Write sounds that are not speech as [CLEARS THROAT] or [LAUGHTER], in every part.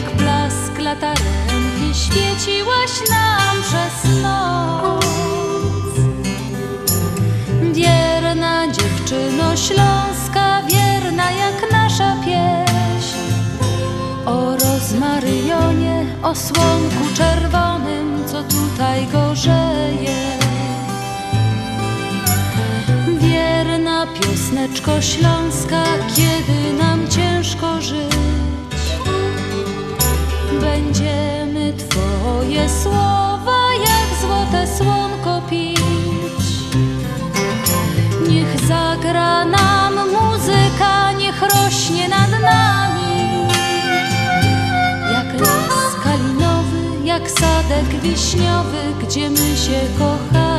Jak blask latarenki świeciłaś nam przez noc. Wierna dziewczyno śląska, wierna jak nasza pieśń. O rozmaryjonie, o słonku czerwonym, co tutaj gorzeje. Wierna piosneczko śląska, kiedy nam ciężko żyć, będziemy Twoje słowa jak złote słonko pić. Niech zagra nam muzyka, niech rośnie nad nami. Jak las kalinowy, jak sadek wiśniowy, gdzie my się kochamy.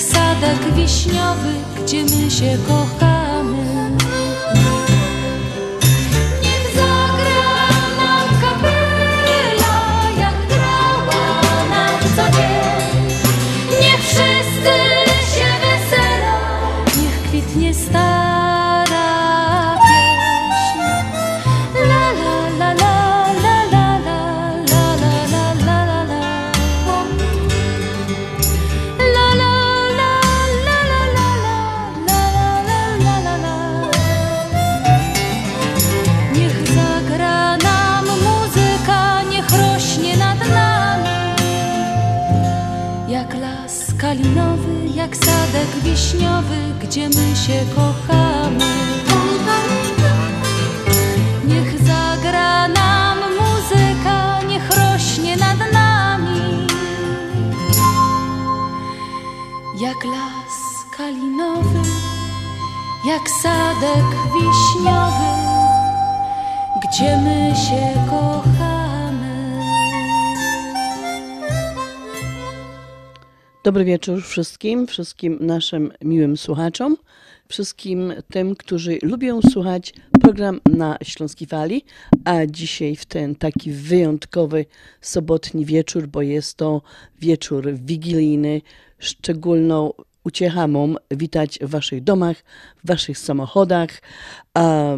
Sadek wiśniowy, gdzie my się kochamy. Się kochamy. Niech zagra nam muzyka, niech rośnie nad nami. Jak las kalinowy, jak sadek wiśniowy, gdzie my się kochamy. Dobry wieczór wszystkim, wszystkim naszym miłym słuchaczom, wszystkim tym, którzy lubią słuchać program na Śląskiej Fali, a dzisiaj w ten taki wyjątkowy sobotni wieczór, bo jest to wieczór wigilijny, szczególną uciechą mam witać w waszych domach, w waszych samochodach, a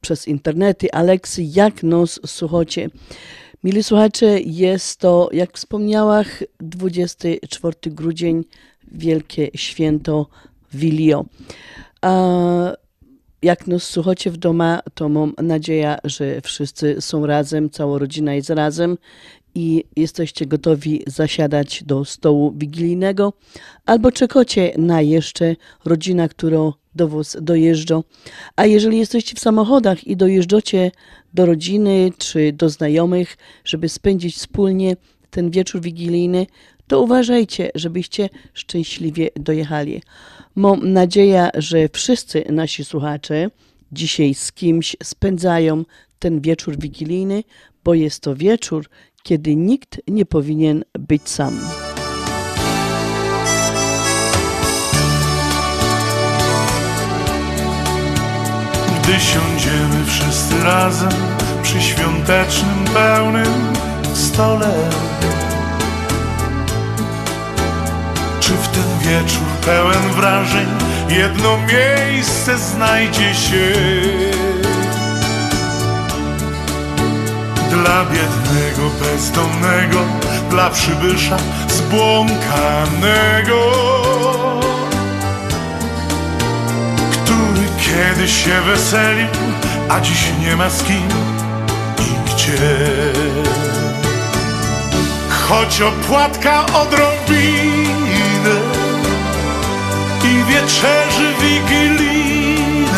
przez internety. Aleksy, jak nos słuchacie? Mili słuchacze, jest to, jak wspomniałam, 24 grudzień, wielkie święto Wilio. A jak nas słuchacie w doma, to mam nadzieję, że wszyscy są razem, cała rodzina jest razem i jesteście gotowi zasiadać do stołu wigilijnego, albo czekacie na jeszcze rodzina, która do was dojeżdża. A jeżeli jesteście w samochodach i dojeżdżacie do rodziny czy do znajomych, żeby spędzić wspólnie ten wieczór wigilijny, to uważajcie, żebyście szczęśliwie dojechali. Mam nadzieję, że wszyscy nasi słuchacze dzisiaj z kimś spędzają ten wieczór wigilijny, bo jest to wieczór, kiedy nikt nie powinien być sam. Gdy siądziemy wszyscy razem przy świątecznym pełnym stole. Czy w ten wieczór pełen wrażeń jedno miejsce znajdzie się? Dla biednego, bezdomnego, dla przybysza zbłąkanego. który kiedyś się weselił, a dziś nie ma z kim i gdzie. Choć opłatka odrobinę i wieczerzy wigilijnej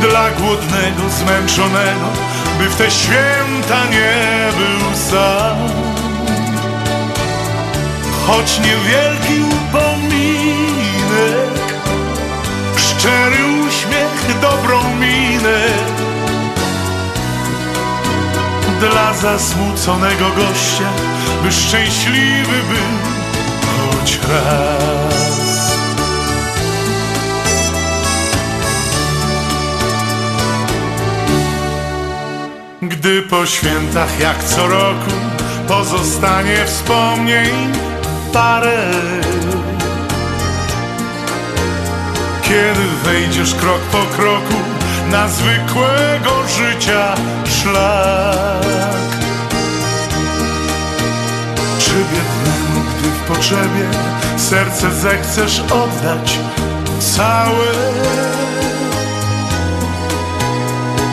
Dla głodnego, zmęczonego By w te święta nie był sam. Choć niewielki upominek Szczery uśmiech, dobrą minę. Dla zasmuconego gościa By szczęśliwy był raz Gdy po świętach jak co roku Pozostanie wspomnień parę. Kiedy wejdziesz krok po kroku Na zwykłego życia szlak. Czy biednemu, gdy w potrzebie Serce zechcesz oddać całe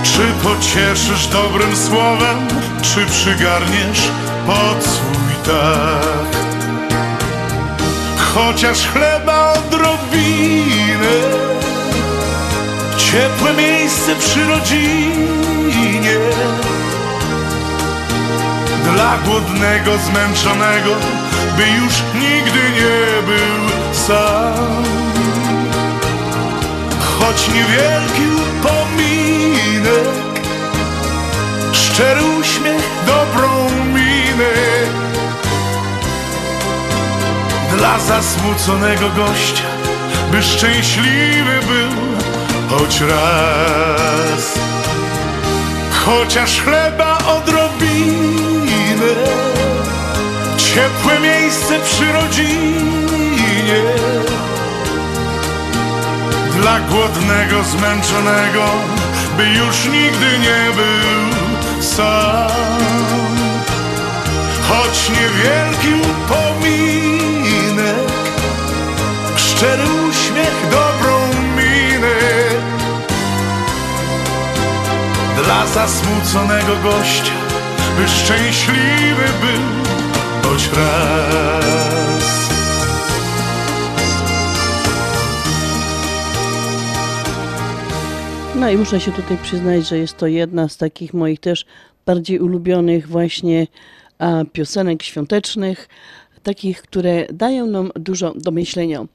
Czy pocieszysz dobrym słowem, czy przygarniesz swój dach? Chociaż chleba odrobinę, ciepłe miejsce przy rodzinie. Dla głodnego, zmęczonego, by już nigdy nie był sam. Choć niewielki upominek Szczery uśmiech, dobrą minę Dla zasmuconego gościa By szczęśliwy był choć raz Chociaż chleba odrobinę Ciepłe miejsce przy rodzinie dla głodnego, zmęczonego, by już nigdy nie był sam. Choć niewielki upominek, szczery uśmiech, dobrą minę. Dla zasmuconego gościa, by szczęśliwy był choć raz. No i muszę się tutaj przyznać, że jest to jedna z takich moich też bardziej ulubionych właśnie a, piosenek świątecznych, takich, które dają nam dużo do myślenia.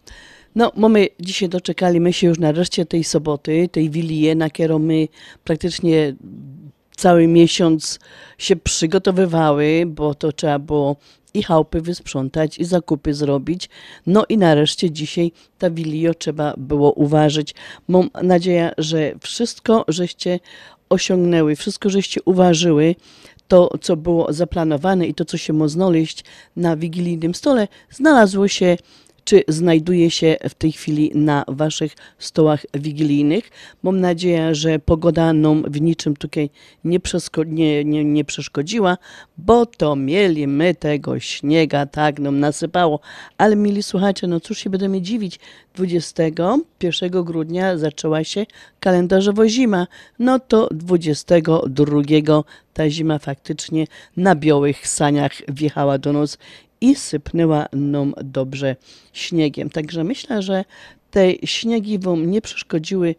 No, mamy dzisiaj doczekaliśmy się już nareszcie tej soboty, tej Wilię, na którą my praktycznie cały miesiąc się przygotowywały, bo to trzeba było i chałupy wysprzątać, i zakupy zrobić. No i nareszcie dzisiaj ta Wilio trzeba było uważać. Mam nadzieję, że wszystko żeście osiągnęły, wszystko żeście uważyły, to, co było zaplanowane i to, co się ma znaleźć na wigilijnym stole, znalazło się czy znajduje się w tej chwili na waszych stołach wigilijnych. Mam nadzieję, że pogoda nam w niczym tutaj nie, nie, nie, nie przeszkodziła, bo to mieli my tego śniega, tak nam nasypało. Ale mieli słuchajcie, no cóż się będziemy dziwić, 21 grudnia zaczęła się kalendarzowo zima, no to 22 ta zima faktycznie na białych saniach wjechała do nas i sypnęła nam dobrze śniegiem. Także myślę, że te śniegi Wam nie przeszkodziły e,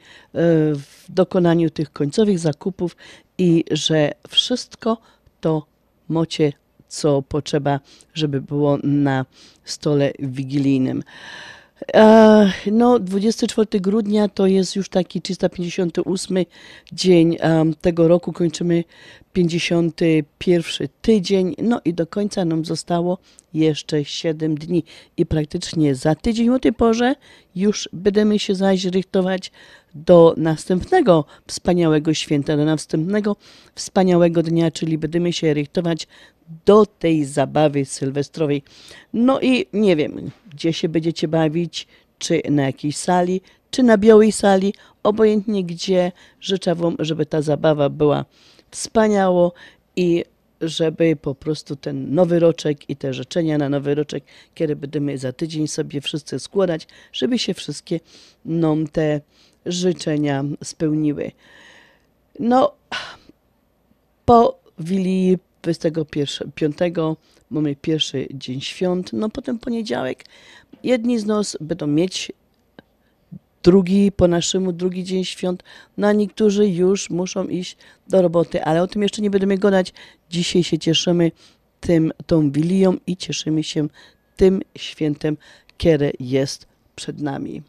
w dokonaniu tych końcowych zakupów i że wszystko to mocie, co potrzeba, żeby było na stole wigilijnym. No, 24 grudnia to jest już taki 358 dzień tego roku. Kończymy 51 tydzień. No i do końca nam zostało jeszcze 7 dni. I praktycznie za tydzień o tej porze już będziemy się zaś rychtować do następnego wspaniałego święta, do następnego wspaniałego dnia, czyli będziemy się rychtować do tej zabawy sylwestrowej. No i nie wiem, gdzie się będziecie bawić, czy na jakiej sali, czy na białej sali, obojętnie gdzie. Życzę Wam, żeby ta zabawa była wspaniało i żeby po prostu ten nowy roczek i te życzenia na nowy roczek, kiedy będziemy za tydzień sobie wszyscy składać, żeby się wszystkie nam te życzenia spełniły. No, po Wilii 25 mamy pierwszy dzień świąt, no potem poniedziałek. Jedni z nas będą mieć drugi, po naszemu drugi dzień świąt. No a niektórzy już muszą iść do roboty, ale o tym jeszcze nie będziemy gadać. Dzisiaj się cieszymy tym, tą wilią i cieszymy się tym świętem, które jest przed nami.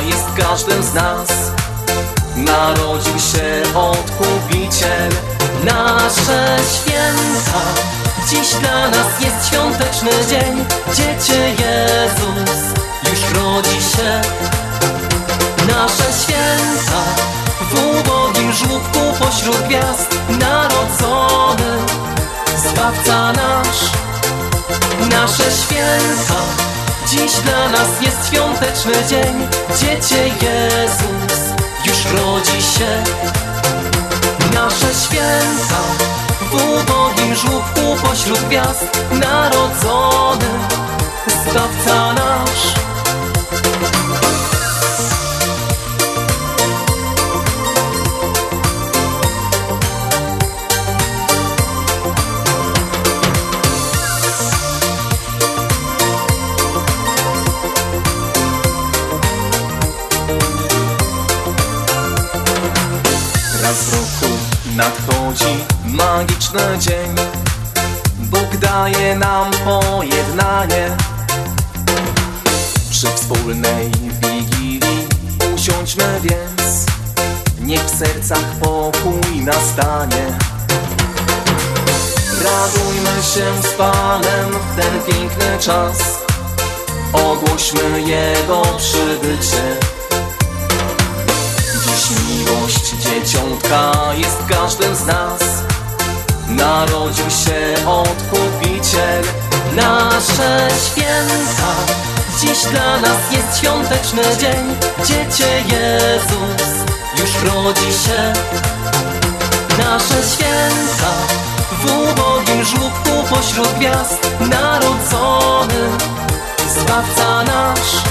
Jest w każdym z nas. Narodził się Odkupiciel. Nasze święta. Dziś dla nas jest świąteczny dzień. Dziecię Jezus już rodzi się. Nasze święta. W ubogim żłóbku pośród gwiazd Narodzony. Zbawca nasz. Nasze święta Dziś dla nas jest świąteczny dzień. Dziecię Jezus już rodzi się. Nasze święta W ubogim żłóbku pośród gwiazd Narodzony Zbawca nasz magiczny dzień. Bóg daje nam pojednanie. Przy wspólnej wigilii usiądźmy więc. Niech w sercach pokój nastanie. Radujmy się z Panem w ten piękny czas. Ogłośmy Jego przybycie. Dziś miłość dzieciątka jest każdym z nas Narodził się Odkupiciel Nasze święta. Dziś dla nas jest świąteczny dzień. Dziecię Jezus już rodzi się. Nasze święta. W ubogim żłóbku pośród gwiazd Narodzony. Zbawca nasz.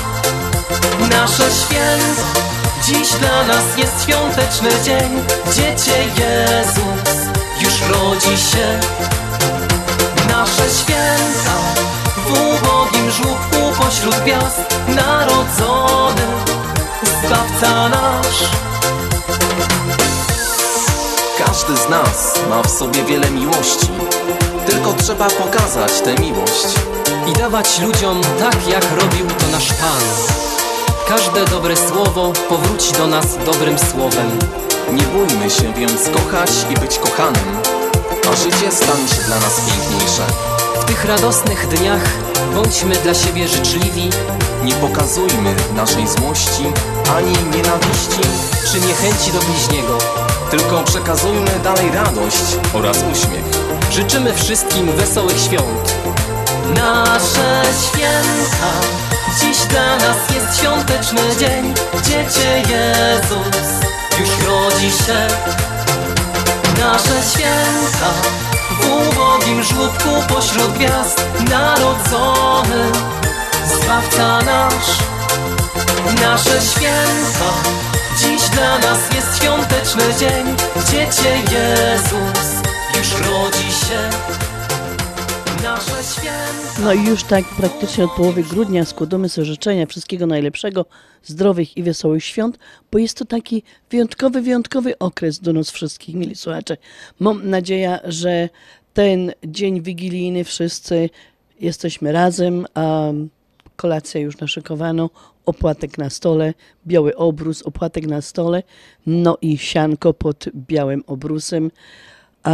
Nasze święta. Dziś dla nas jest świąteczny dzień. Dziecię Jezus rodzi się Nasze święta W ubogim żłóbku pośród gwiazd Narodzony Zbawca nasz Każdy z nas ma w sobie wiele miłości Tylko trzeba pokazać tę miłość i dawać ludziom tak, jak robił to nasz Pan. Każde dobre słowo powróci do nas dobrym słowem. Nie bójmy się więc kochać i być kochanym. A życie stanie się dla nas piękniejsze. W tych radosnych dniach bądźmy dla siebie życzliwi, Nie pokazujmy naszej złości ani nienawiści czy niechęci do bliźniego. Tylko przekazujmy dalej radość oraz uśmiech. Życzymy wszystkim wesołych świąt. Nasze święta. Dziś dla nas jest świąteczny dzień. Dziecię Jezus już rodzi się Nasze święta W ubogim żłóbku pośród gwiazd Narodzony Zbawca nasz Nasze święta Dziś dla nas jest świąteczny dzień Dziecię Jezus już rodzi się. No i już tak praktycznie od połowy grudnia składamy sobie życzenia wszystkiego najlepszego, zdrowych i wesołych świąt, bo jest to taki wyjątkowy, wyjątkowy okres do nas wszystkich, mili słuchacze. Mam nadzieję, że ten dzień wigilijny wszyscy jesteśmy razem, a kolacja już naszykowano, opłatek na stole, biały obrus, opłatek na stole, no i sianko pod białym obrusem, a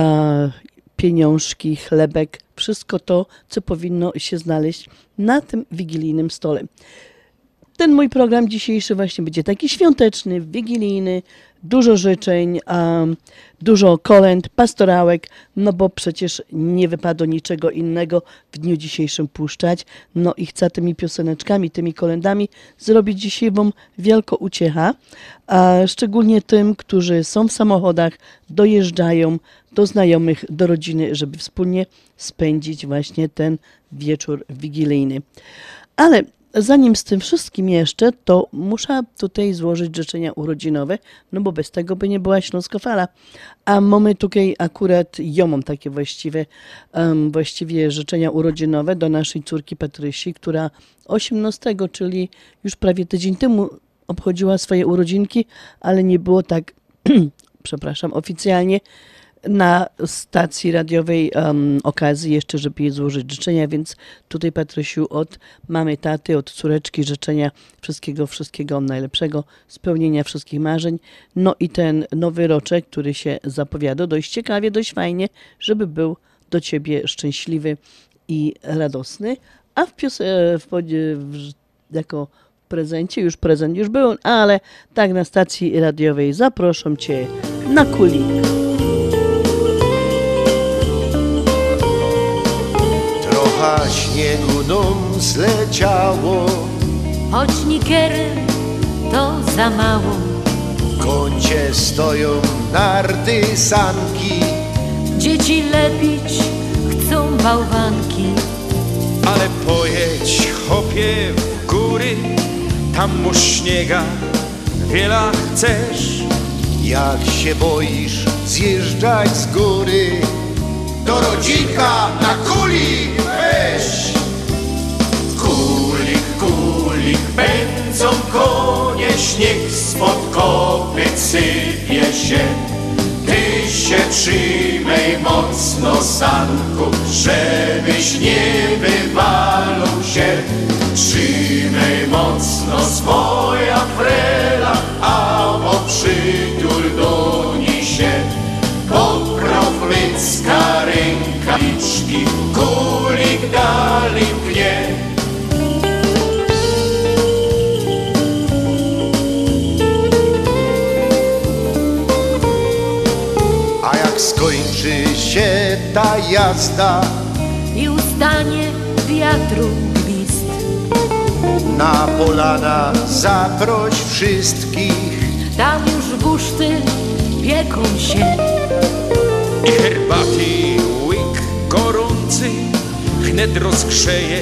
pieniążki, chlebek, wszystko to, co powinno się znaleźć na tym wigilijnym stole. Ten mój program dzisiejszy właśnie będzie taki świąteczny, wigilijny, dużo życzeń, um, dużo kolęd, pastorałek, no bo przecież nie wypadło niczego innego w dniu dzisiejszym puszczać. No i chcę tymi pioseneczkami, tymi kolendami zrobić dzisiaj Wam wielko uciecha, a szczególnie tym, którzy są w samochodach, dojeżdżają do znajomych, do rodziny, żeby wspólnie spędzić właśnie ten wieczór wigilijny. Ale Zanim z tym wszystkim jeszcze, to muszę tutaj złożyć życzenia urodzinowe, no bo bez tego by nie była Śląska Fala. A mamy tutaj akurat, ja mam takie właściwe, um, właściwie życzenia urodzinowe do naszej córki Patrysi, która 18, czyli już prawie tydzień temu obchodziła swoje urodzinki, ale nie było tak, [CLEARS THROAT] przepraszam, oficjalnie na stacji radiowej um, okazji jeszcze, żeby jej złożyć życzenia, więc tutaj Patrysiu od mamy, taty, od córeczki życzenia wszystkiego, wszystkiego najlepszego, spełnienia wszystkich marzeń. No i ten nowy roczek, który się zapowiada dość ciekawie, dość fajnie, żeby był do ciebie szczęśliwy i radosny. A w, pios- e, w, w jako prezencie, już prezent już był, ale tak na stacji radiowej zaproszą cię na kulik. Trochę śniegu nam zleciało, Choć nikiery to za mało. w kącie stoją narty sanki. Dzieci lepić chcą bałwanki. Ale pojedź, chopie, w góry, tam mu śniega wiela chcesz. Jak się boisz zjeżdżać z góry, do rodzinka na kuli weź. Kulik, kulik, pędzą konie, śnieg spod kopyt sypie się. Ty się trzymaj mocno, sanku, żebyś nie wywalał się. Trzymaj mocno swoja frela, a przytul do niej się. Poprowlycka rękawiczki, pnie. A jak skończy się ta jazda, I ustanie wiatru gwizd. na polana zaproś wszystkich. Tam już buszty pieką się. I herbaty łyk gorący wnet rozgrzeje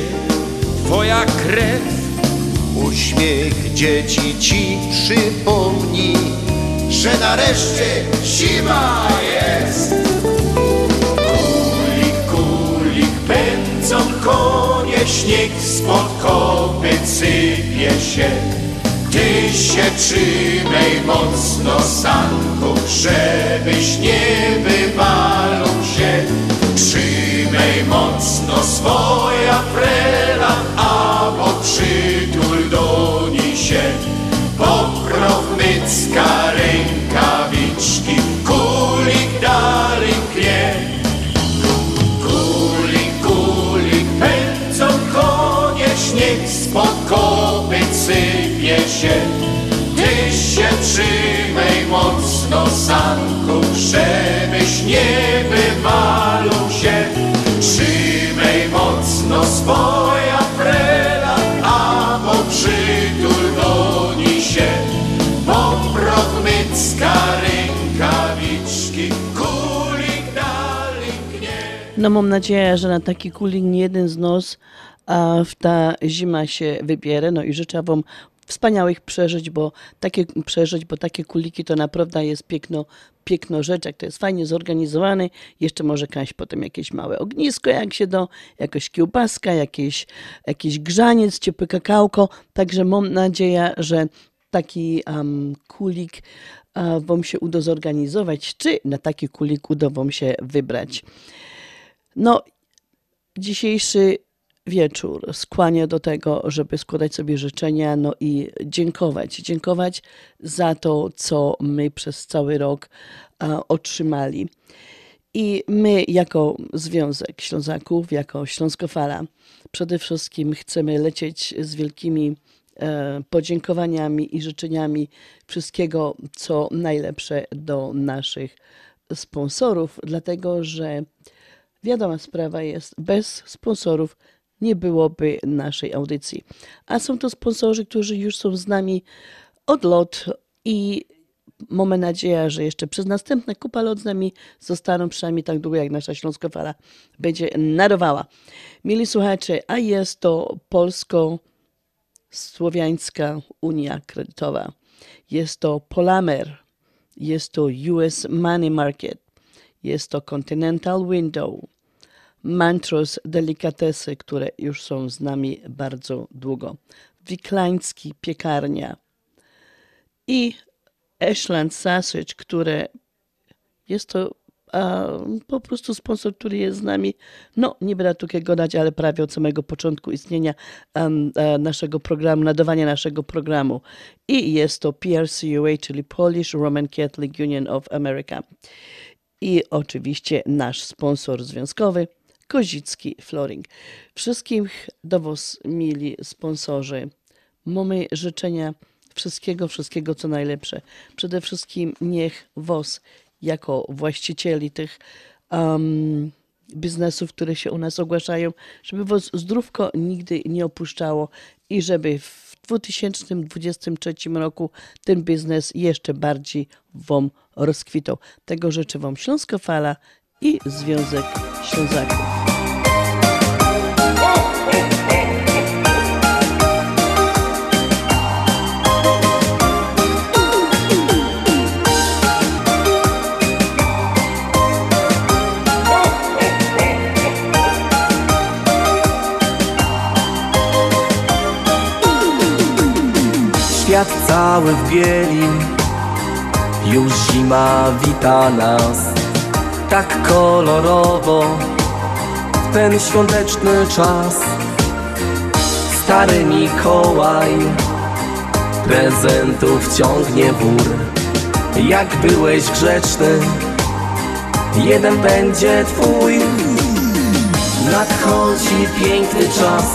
twoja krew. Uśmiech dzieci ci przypomni, że nareszcie zima jest. Kulik, kulik, pędzą konie, śnieg spod kopyt sypie się. Ty się trzymaj mocno, sanku, żebyś nie wywalał się. Trzymaj mocno swoja frela, a bo przytul do niej się. Poprownycka rękawiczki, kulik dalej pnie. Kulik, kulik, pędzą konie, śnieg spod kopyt sypie się. Ty się trzymaj mocno, sanku, żebyś nie. Trzymaj mocno swoja frela, a bo przytul do niej się. Poprownycka rękawiczki, kulik dalej. No mam nadzieję, że na taki kulik nie jeden z nos a w ta zima się wybierze. No i życzę Wam wspaniałych przeżyć, bo takie przeżyć, bo takie kuliki to naprawdę jest piękno piękną rzecz, jak to jest fajnie zorganizowane. Jeszcze może jakaś potem jakieś małe ognisko, jak się do, jakaś kiełbaska, jakieś, jakiś grzaniec, ciepłe kakałko. Także mam nadzieję, że taki um, kulik uh, Wam się uda zorganizować, czy na taki kulik uda Wam się wybrać. No, dzisiejszy wieczór skłania do tego, żeby składać sobie życzenia, no i dziękować. Dziękować za to, co my przez cały rok a, otrzymali. I my, jako Związek Ślązaków, jako Śląskofala, przede wszystkim chcemy lecieć z wielkimi e, podziękowaniami i życzeniami wszystkiego, co najlepsze do naszych sponsorów, dlatego że wiadoma sprawa jest, bez sponsorów nie byłoby naszej audycji. A są to sponsorzy, którzy już są z nami od lot i mamy nadzieję, że jeszcze przez następne kupa lot z nami zostaną przynajmniej tak długo, jak nasza Śląska Fala będzie nadawała. Mili słuchacze, a jest to Polsko-Słowiańska Unia Kredytowa. Jest to Polamer, jest to US Money Market, jest to Continental Window, Mantros Delikatesy, które już są z nami bardzo długo, Wiklański Piekarnia i Ashland Sausage, które jest to a, po prostu sponsor, który jest z nami, no nie będę tu gadać, ale prawie od samego początku istnienia um, a, naszego programu, nadawania naszego programu. I jest to PRCUA, czyli Polish Roman Catholic Union of America. I oczywiście nasz sponsor związkowy, Kozicki Flooring. Wszystkich do Was, mili sponsorzy, mamy życzenia wszystkiego, wszystkiego co najlepsze. Przede wszystkim niech WOS jako właścicieli tych um, biznesów, które się u nas ogłaszają, żeby WOS zdrówko nigdy nie opuszczało i żeby w 2023 roku ten biznes jeszcze bardziej Wam rozkwitał. Tego życzę Wam Śląska Fala i Związek Ślązaków. Świat cały w bieli, już zima wita nas tak kolorowo w ten świąteczny czas. Stary Mikołaj prezentów ciągnie wór. Jak byłeś grzeczny, jeden będzie twój. Nadchodzi piękny czas,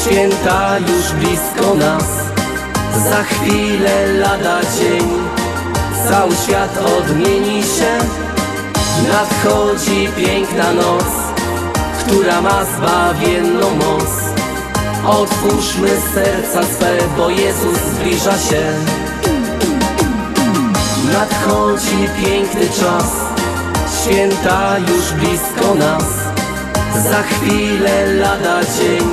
święta już blisko nas. Za chwilę lada dzień, cały świat odmieni się. Nadchodzi piękna noc, która ma zbawienną moc. Otwórzmy serca swe, bo Jezus zbliża się. Nadchodzi piękny czas, święta już blisko nas. Za chwilę lada dzień,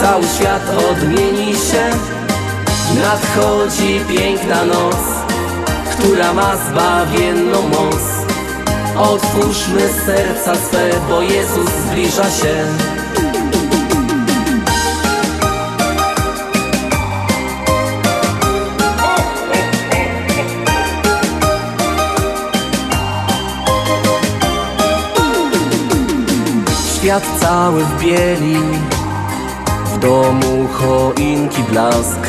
cały świat odmieni się. Nadchodzi piękna noc, która ma zbawienną moc. Otwórzmy serca swe, bo Jezus zbliża się. Świat cały w bieli, w domu choinki blask,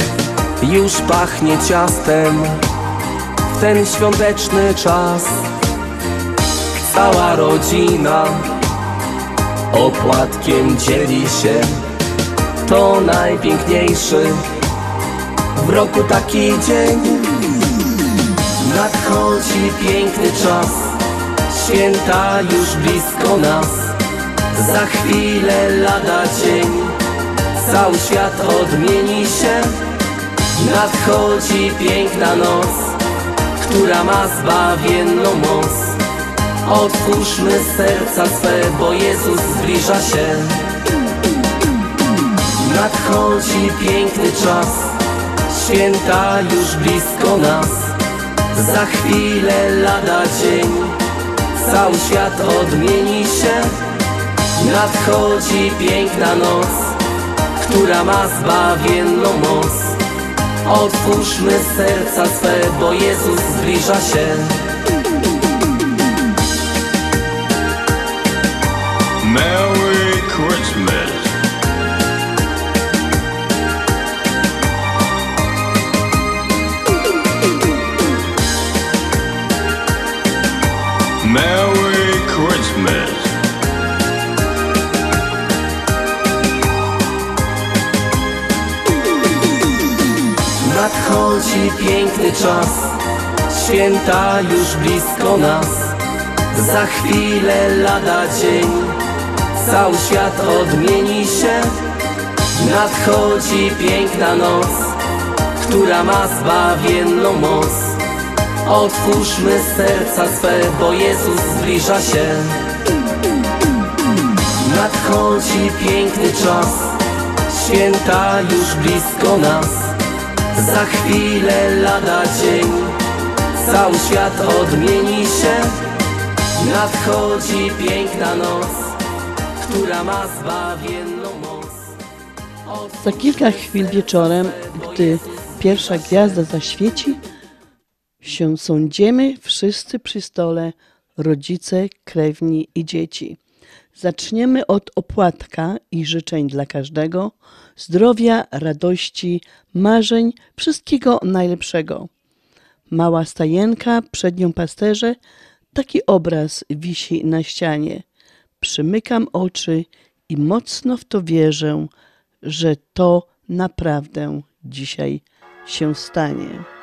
już pachnie ciastem w ten świąteczny czas. Cała rodzina opłatkiem dzieli się, to najpiękniejszy w roku taki dzień. Nadchodzi piękny czas, święta już blisko nas. Za chwilę lada dzień, cały świat odmieni się. Nadchodzi piękna noc, która ma zbawienną moc. Otwórzmy serca swe, bo Jezus zbliża się. Nadchodzi piękny czas, święta już blisko nas. Za chwilę lada dzień. Cały świat odmieni się. Nadchodzi piękna noc Która ma zbawienną moc. Otwórzmy serca swe, bo Jezus zbliża się Merry piękny czas Święta już blisko nas. Za chwilę lada dzień Cały świat odmieni się. Nadchodzi piękna noc Która ma zbawienną moc. Otwórzmy serca swe, bo Jezus zbliża się. Nadchodzi piękny czas Święta już blisko nas. Za chwilę lada dzień Cały świat odmieni się. Nadchodzi piękna noc Która ma zbawienną moc Za kilka chwil wieczorem, gdy pierwsza gwiazda zaświeci, się sądzimy wszyscy przy stole, rodzice, krewni i dzieci. Zaczniemy od opłatka i życzeń dla każdego, zdrowia, radości, marzeń, wszystkiego najlepszego. Mała stajenka, przed nią pasterze, taki obraz wisi na ścianie. Przymykam oczy i mocno w to wierzę, że to naprawdę dzisiaj się stanie.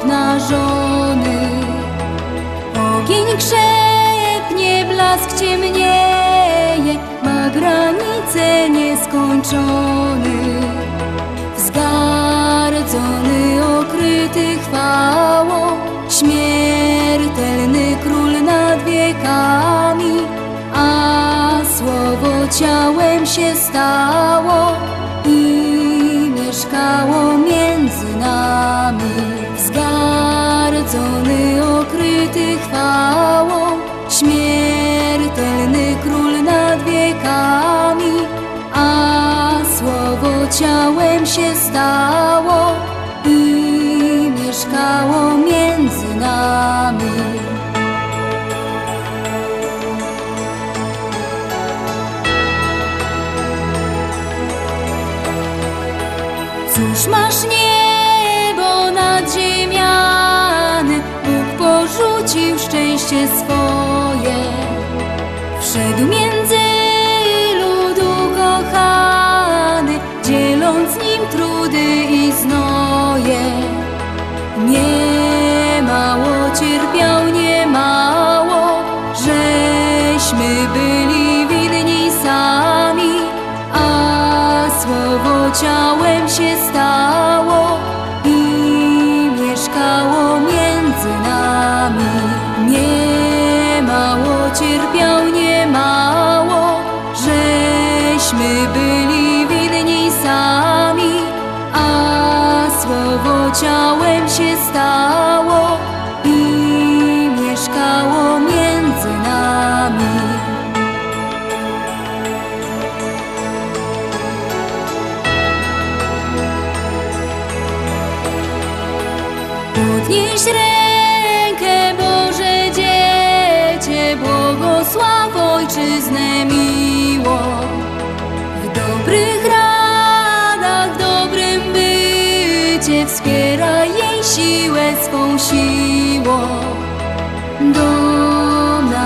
Obnażony. Ogień krzepnie, blask ciemnieje, ma granice nieskończony. Wzgardzony, okryty chwałą, śmiertelny król nad wiekami, a słowo ciałem się stało i mieszkało ciałem się stało i mieszkało słowo ciałem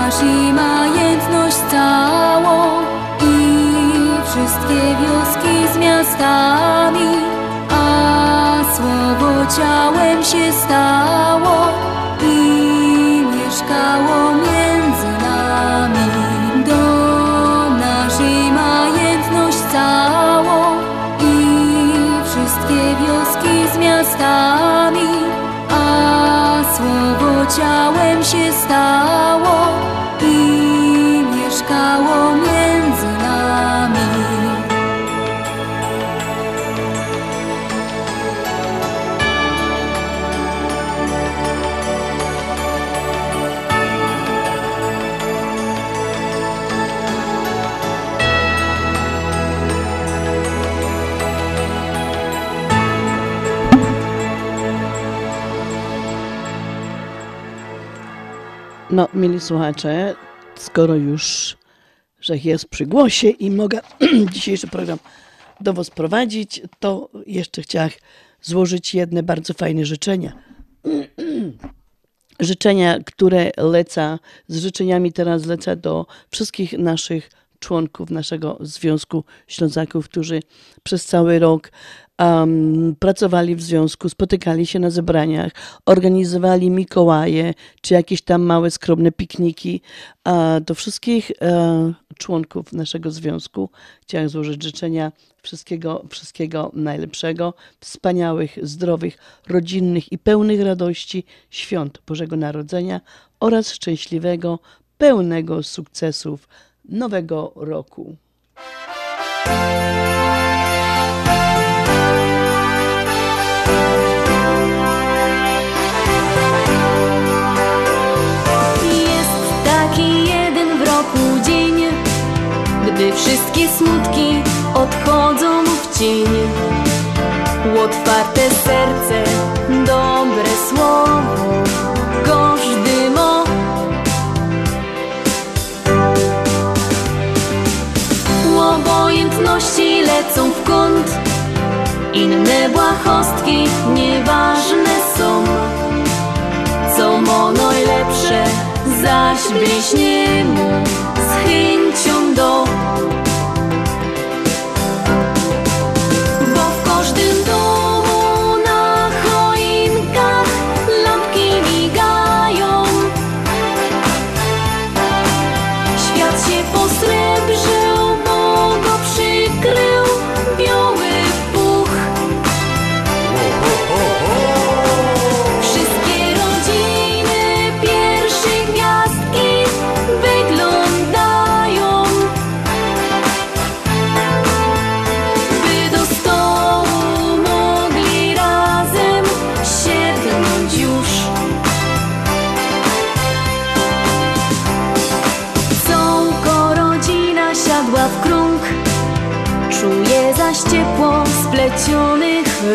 masz i majętność całą I wszystkie wioski z miastami A słowo ciałem się stało I mieszkało między nami. Do naszej majętność całą I wszystkie wioski z miastami A słowo ciałem się stało mieszkało między nami. No, mili słuchacze, skoro już że jest przy głosie i mogę [CLEARS THROAT] dzisiejszy program do Was prowadzić, to jeszcze chciałam złożyć jedne bardzo fajne życzenia. [CLEARS THROAT] życzenia, które lecę, z życzeniami teraz lecę do wszystkich naszych członków naszego Związku Ślązaków, którzy przez cały rok um, pracowali w związku, spotykali się na zebraniach, organizowali Mikołaje, czy jakieś tam małe, skromne pikniki. A do wszystkich e, członków naszego związku chciałam złożyć życzenia wszystkiego, wszystkiego najlepszego, wspaniałych, zdrowych, rodzinnych i pełnych radości świąt Bożego Narodzenia oraz szczęśliwego, pełnego sukcesów nowego roku. Gdy wszystkie smutki odchodzą w cień. Otwarte serce, dobre słowo, każdy mo. Obojętności lecą w kąt, inne błahostki nieważne są co mo najlepsze, zaś bliźnie mu z chęcią do. Bo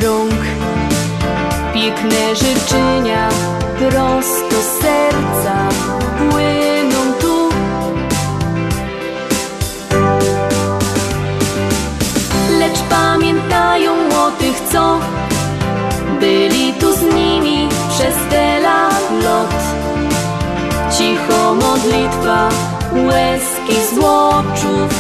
rąk Piękne życzenia prosto z serca płyną tu. Lecz pamiętają o tych, co byli tu z nimi przez te lot. Cicho modlitwa, łezki z oczów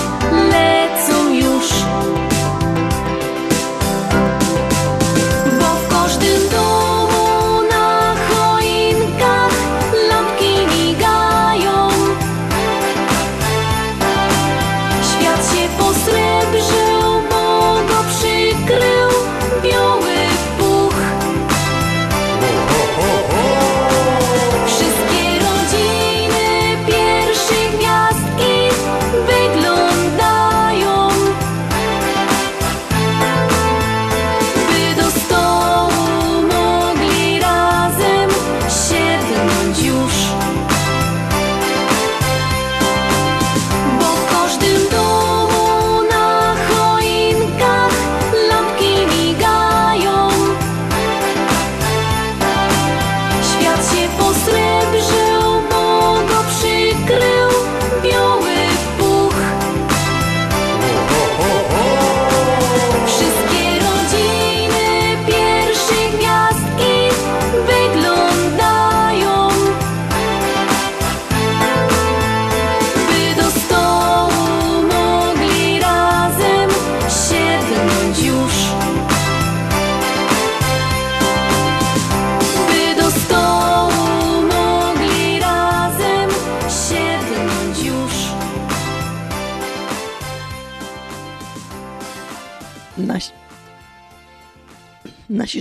nasi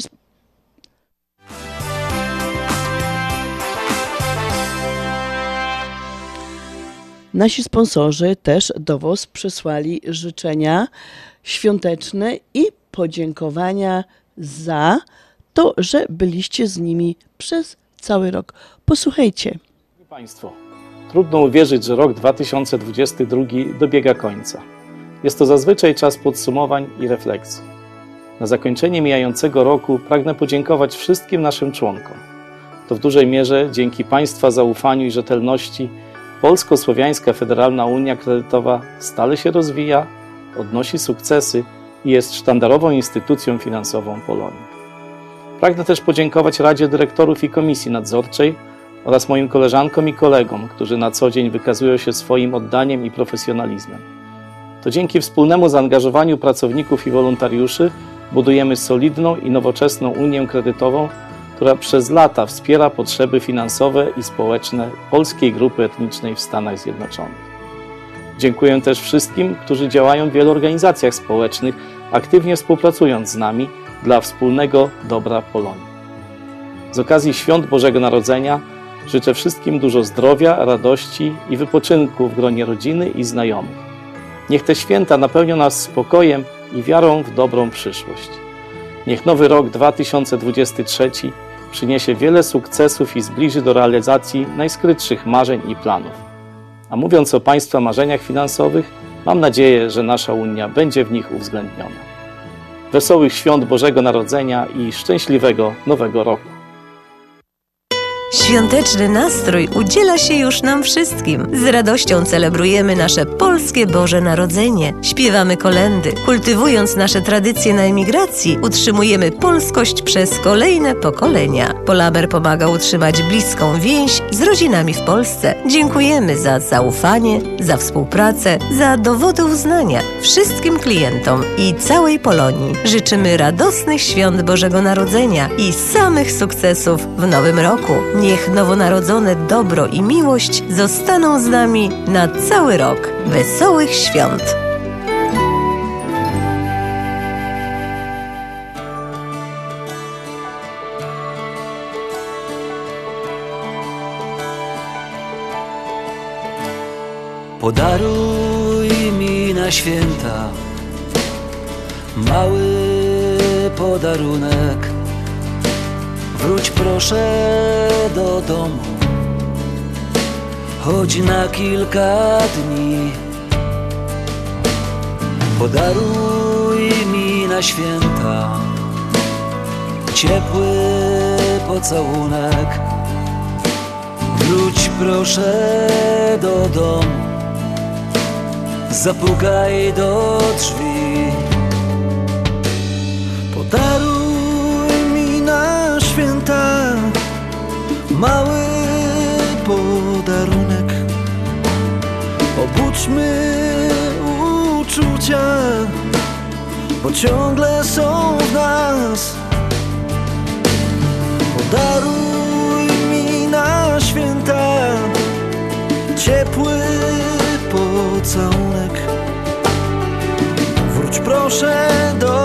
Nasi sponsorzy też do Was przysłali życzenia świąteczne i podziękowania za to, że byliście z nimi przez cały rok. Posłuchajcie. Państwo, trudno uwierzyć, że rok 2022 dobiega końca. Jest to zazwyczaj czas podsumowań i refleksji. Na zakończenie mijającego roku pragnę podziękować wszystkim naszym członkom. To w dużej mierze dzięki Państwa zaufaniu i rzetelności Polsko-Słowiańska Federalna Unia Kredytowa stale się rozwija, odnosi sukcesy i jest sztandarową instytucją finansową Polonii. Pragnę też podziękować Radzie Dyrektorów i Komisji Nadzorczej oraz moim koleżankom i kolegom, którzy na co dzień wykazują się swoim oddaniem i profesjonalizmem. To dzięki wspólnemu zaangażowaniu pracowników i wolontariuszy budujemy solidną i nowoczesną Unię Kredytową, która przez lata wspiera potrzeby finansowe i społeczne polskiej grupy etnicznej w Stanach Zjednoczonych. Dziękuję też wszystkim, którzy działają w wielu organizacjach społecznych, aktywnie współpracując z nami dla wspólnego dobra Polonii. Z okazji świąt Bożego Narodzenia życzę wszystkim dużo zdrowia, radości i wypoczynku w gronie rodziny i znajomych. Niech te święta napełnią nas spokojem i wiarą w dobrą przyszłość. Niech nowy rok 2023 przyniesie wiele sukcesów i zbliży do realizacji najskrytszych marzeń i planów. A mówiąc o Państwa marzeniach finansowych, mam nadzieję, że nasza Unia będzie w nich uwzględniona. Wesołych świąt Bożego Narodzenia i szczęśliwego Nowego Roku. Świąteczny nastrój udziela się już nam wszystkim. Z radością celebrujemy nasze polskie Boże Narodzenie. Śpiewamy kolendy. Kultywując nasze tradycje na emigracji, utrzymujemy polskość przez kolejne pokolenia. Polaber pomaga utrzymać bliską więź z rodzinami w Polsce. Dziękujemy za zaufanie, za współpracę, za dowody uznania wszystkim klientom i całej Polonii. Życzymy radosnych świąt Bożego Narodzenia i samych sukcesów w nowym roku. Niech nowonarodzone dobro i miłość zostaną z nami na cały rok. Wesołych świąt! Podaruj mi na święta mały podarunek. Wróć proszę do domu, choć na kilka dni. Podaruj mi na święta ciepły pocałunek. Wróć proszę do domu, zapukaj do drzwi. Mały podarunek. Obudźmy uczucia, bo ciągle są w nas. Podaruj mi na święta ciepły pocałunek. Wróć proszę do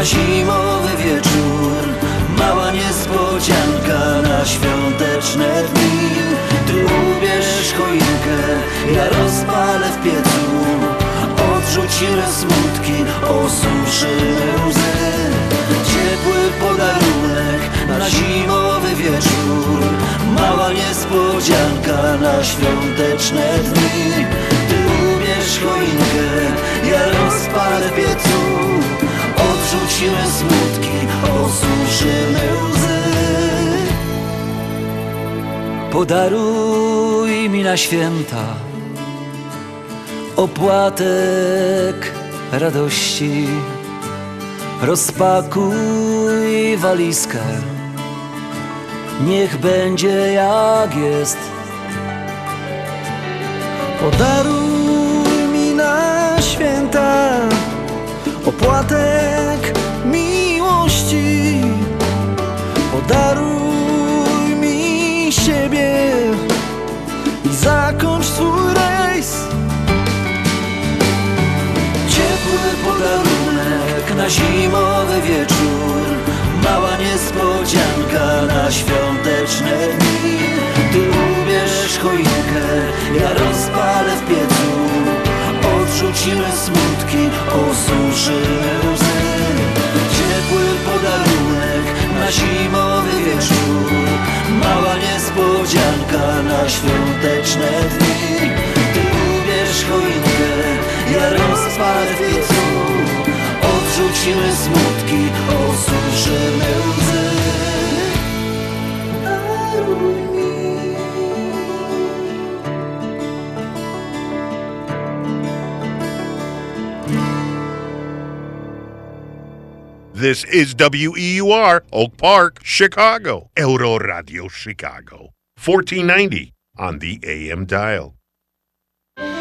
na zimowy wieczór, mała niespodzianka na świąteczne dni. Ty ubierz choinkę, ja rozpalę w piecu, odrzucimy smutki, osuszymy łzy. Ciepły podarunek na zimowy wieczór. Mała niespodzianka na świąteczne dni. Ty ubierz choinkę, ja rozpalę w piecu Odrzucimy smutki, osuszymy łzy. Podaruj mi na święta Opłatek radości. Rozpakuj walizkę. Niech będzie jak jest. Podaruj mi na święta Opłatek miłości. Podaruj mi siebie I zakończ swój rejs. Ciepły podarunek na zimowy wieczór. Mała niespodzianka na świąteczne dni. Ty ubierz choinkę, ja rozpalę w piecu. Odrzucimy osuszymy łzy. Ciepły podarunek na zimowy wieczór. Mała niespodzianka na świąteczne dni. Ty ubierz choinkę, ja rozpalę w piecu. Odrzucimy smutki, osuszymy łzy This is WEUR, Oak Park, Chicago. Euro Radio Chicago. 1490 on the AM dial.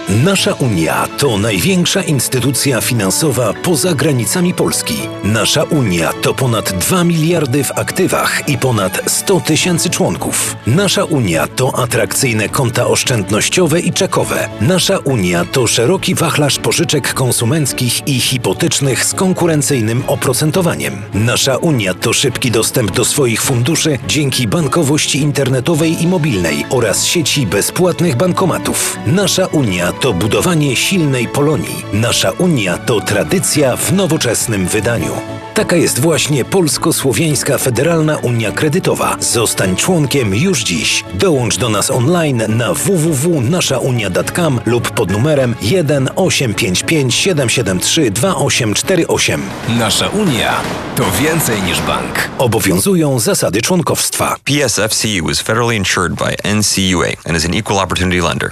Nasza Unia to największa instytucja finansowa poza granicami Polski. Nasza Unia to ponad 2 miliardy w aktywach i ponad 100 tysięcy członków. Nasza Unia to atrakcyjne konta oszczędnościowe i czekowe. Nasza Unia to szeroki wachlarz pożyczek konsumenckich i hipotecznych z konkurencyjnym oprocentowaniem. Nasza Unia to szybki dostęp do swoich funduszy dzięki bankowości internetowej i mobilnej oraz sieci bezpłatnych bankomatów. Nasza Unia to budowanie silnej Polonii. Nasza Unia to tradycja w nowoczesnym wydaniu. Taka jest właśnie Polsko-Słowiańska Federalna Unia Kredytowa. Zostań członkiem już dziś. Dołącz do nas online na www.naszaunia.com lub pod numerem 1 855 773 2848. Nasza Unia to więcej niż bank. Obowiązują zasady członkowstwa. PSFCU is federally insured by NCUA and is an equal opportunity lender.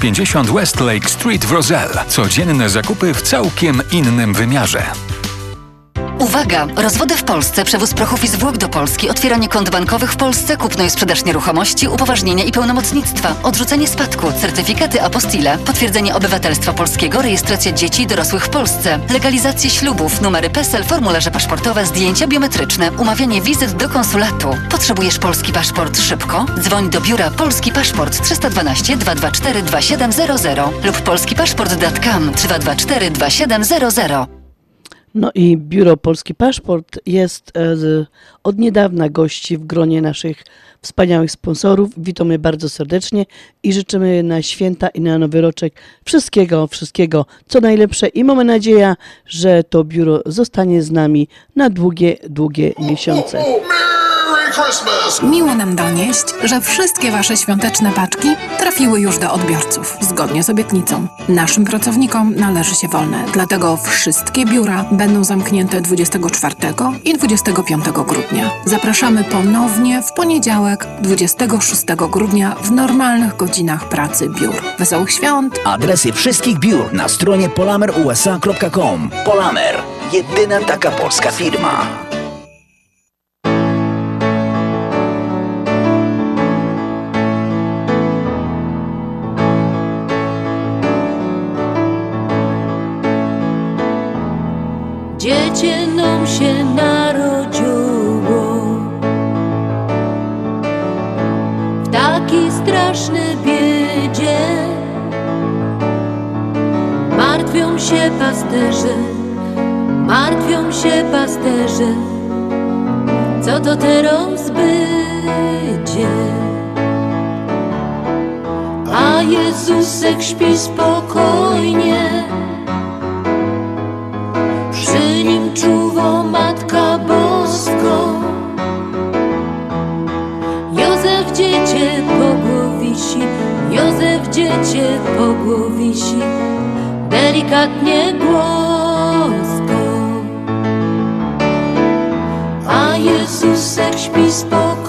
50 Westlake Street w Roselle. Codzienne zakupy w całkiem innym wymiarze. Uwaga! Rozwody w Polsce, przewóz prochów i zwłok do Polski, otwieranie kont bankowych w Polsce, kupno i sprzedaż nieruchomości, upoważnienia i pełnomocnictwa, odrzucenie spadku, certyfikaty apostille, potwierdzenie obywatelstwa polskiego, rejestracja dzieci i dorosłych w Polsce, legalizację ślubów, numery PESEL, formularze paszportowe, zdjęcia biometryczne, umawianie wizyt do konsulatu. Potrzebujesz polski paszport szybko? Dzwoń do biura Polski Paszport 312 224 2700 lub polskipaszport.com 324 2700. No i Biuro Polski Paszport jest e, od niedawna gości w gronie naszych wspaniałych sponsorów. Witamy bardzo serdecznie i życzymy na święta i na nowy roczek wszystkiego, wszystkiego co najlepsze i mamy nadzieję, że to biuro zostanie z nami na długie, długie miesiące. Miło nam donieść, że wszystkie Wasze świąteczne paczki trafiły już do odbiorców, zgodnie z obietnicą. Naszym pracownikom należy się wolne, dlatego wszystkie biura będą zamknięte 24 i 25 grudnia. Zapraszamy ponownie w poniedziałek 26 grudnia w normalnych godzinach pracy biur. Wesołych świąt! Adresy wszystkich biur na stronie polamerusa.com. Polamer. Jedyna taka polska firma. Dziecię nam się narodziło. W taki straszny biedzie Martwią się pasterze Martwią się pasterze. Co to teraz będzie A Jezusek śpi spokojnie czuwa Matka Bosko. Józef dziecię pogłowisi Józef dziecię pogłowisi Delikatnie głosko. A Jezusek śpi spokojnie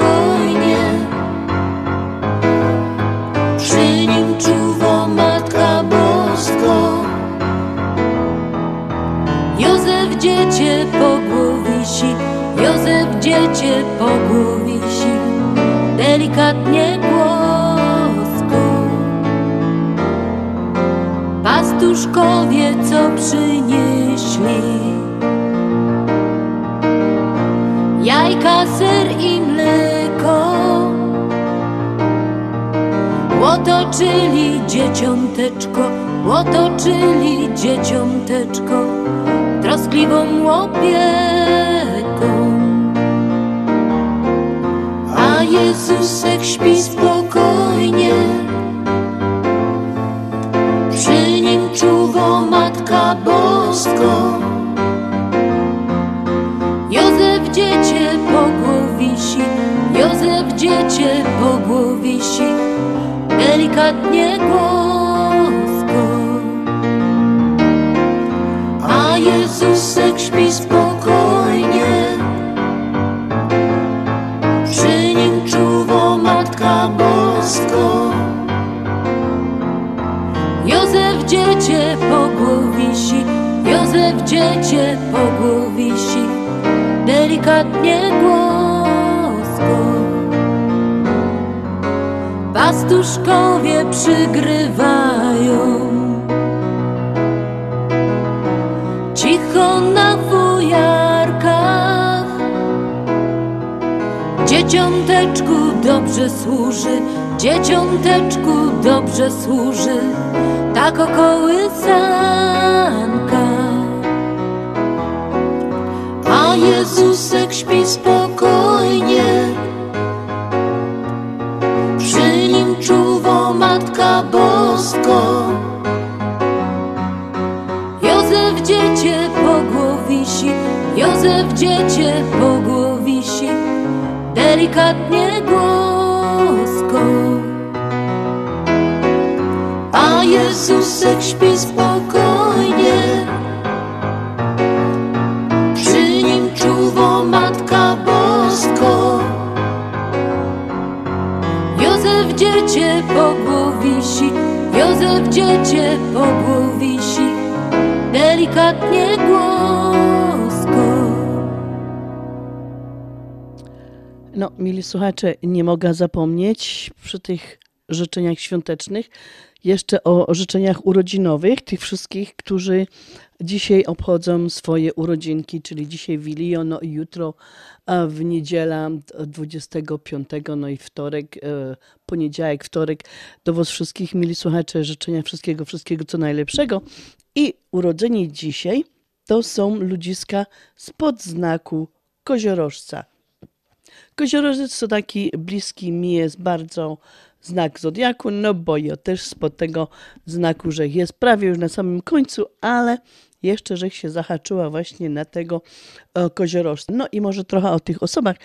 dziecię po głowisi, Józef dziecię po głowisi, delikatnie głoską. Pastuszkowie, co przynieśli Jajka, ser i mleko. Łotoczyli dzieciąteczko, łotoczyli dzieciąteczko Troskliwą opieką A Jezusek śpi spokojnie. Przy nim czuwa Matka Bosko. Józef dziecię po głowisi, Józef dziecię po głowisi, delikatnie głosko. Jezusek śpi spokojnie, przy nim czuwa Matka Bosko. Józef dziecię po głowisi, Józef dziecię po głowisi, delikatnie głosko. Pastuszkowie przygrywają na fujarkach. Dzieciąteczku dobrze służy, dzieciąteczku dobrze służy, tak okołysanka. A Jezusek śpi spokojnie, przy nim czuwa Matka Bosko. Józef dziecię Józef dziecię po delikatnie głosko. A Jezusek śpi spokojnie, przy nim czuwa Matka Bosko. Józef dziecię po Józef dziecię po delikatnie głosko. No, mili słuchacze, nie mogę zapomnieć przy tych życzeniach świątecznych jeszcze o życzeniach urodzinowych tych wszystkich, którzy dzisiaj obchodzą swoje urodzinki, czyli dzisiaj Wilio, no i jutro a w niedziela 25, no i wtorek, e, poniedziałek, wtorek. Do Was wszystkich, mili słuchacze, życzenia wszystkiego, wszystkiego co najlepszego. I urodzeni dzisiaj to są ludziska spod znaku koziorożca. Koziorożec to taki bliski mi jest bardzo znak zodiaku, no bo ja też spod tego znaku, że jest prawie już na samym końcu, ale jeszcze, że się zahaczyła właśnie na tego e, koziorożca. No i może trochę o tych osobach,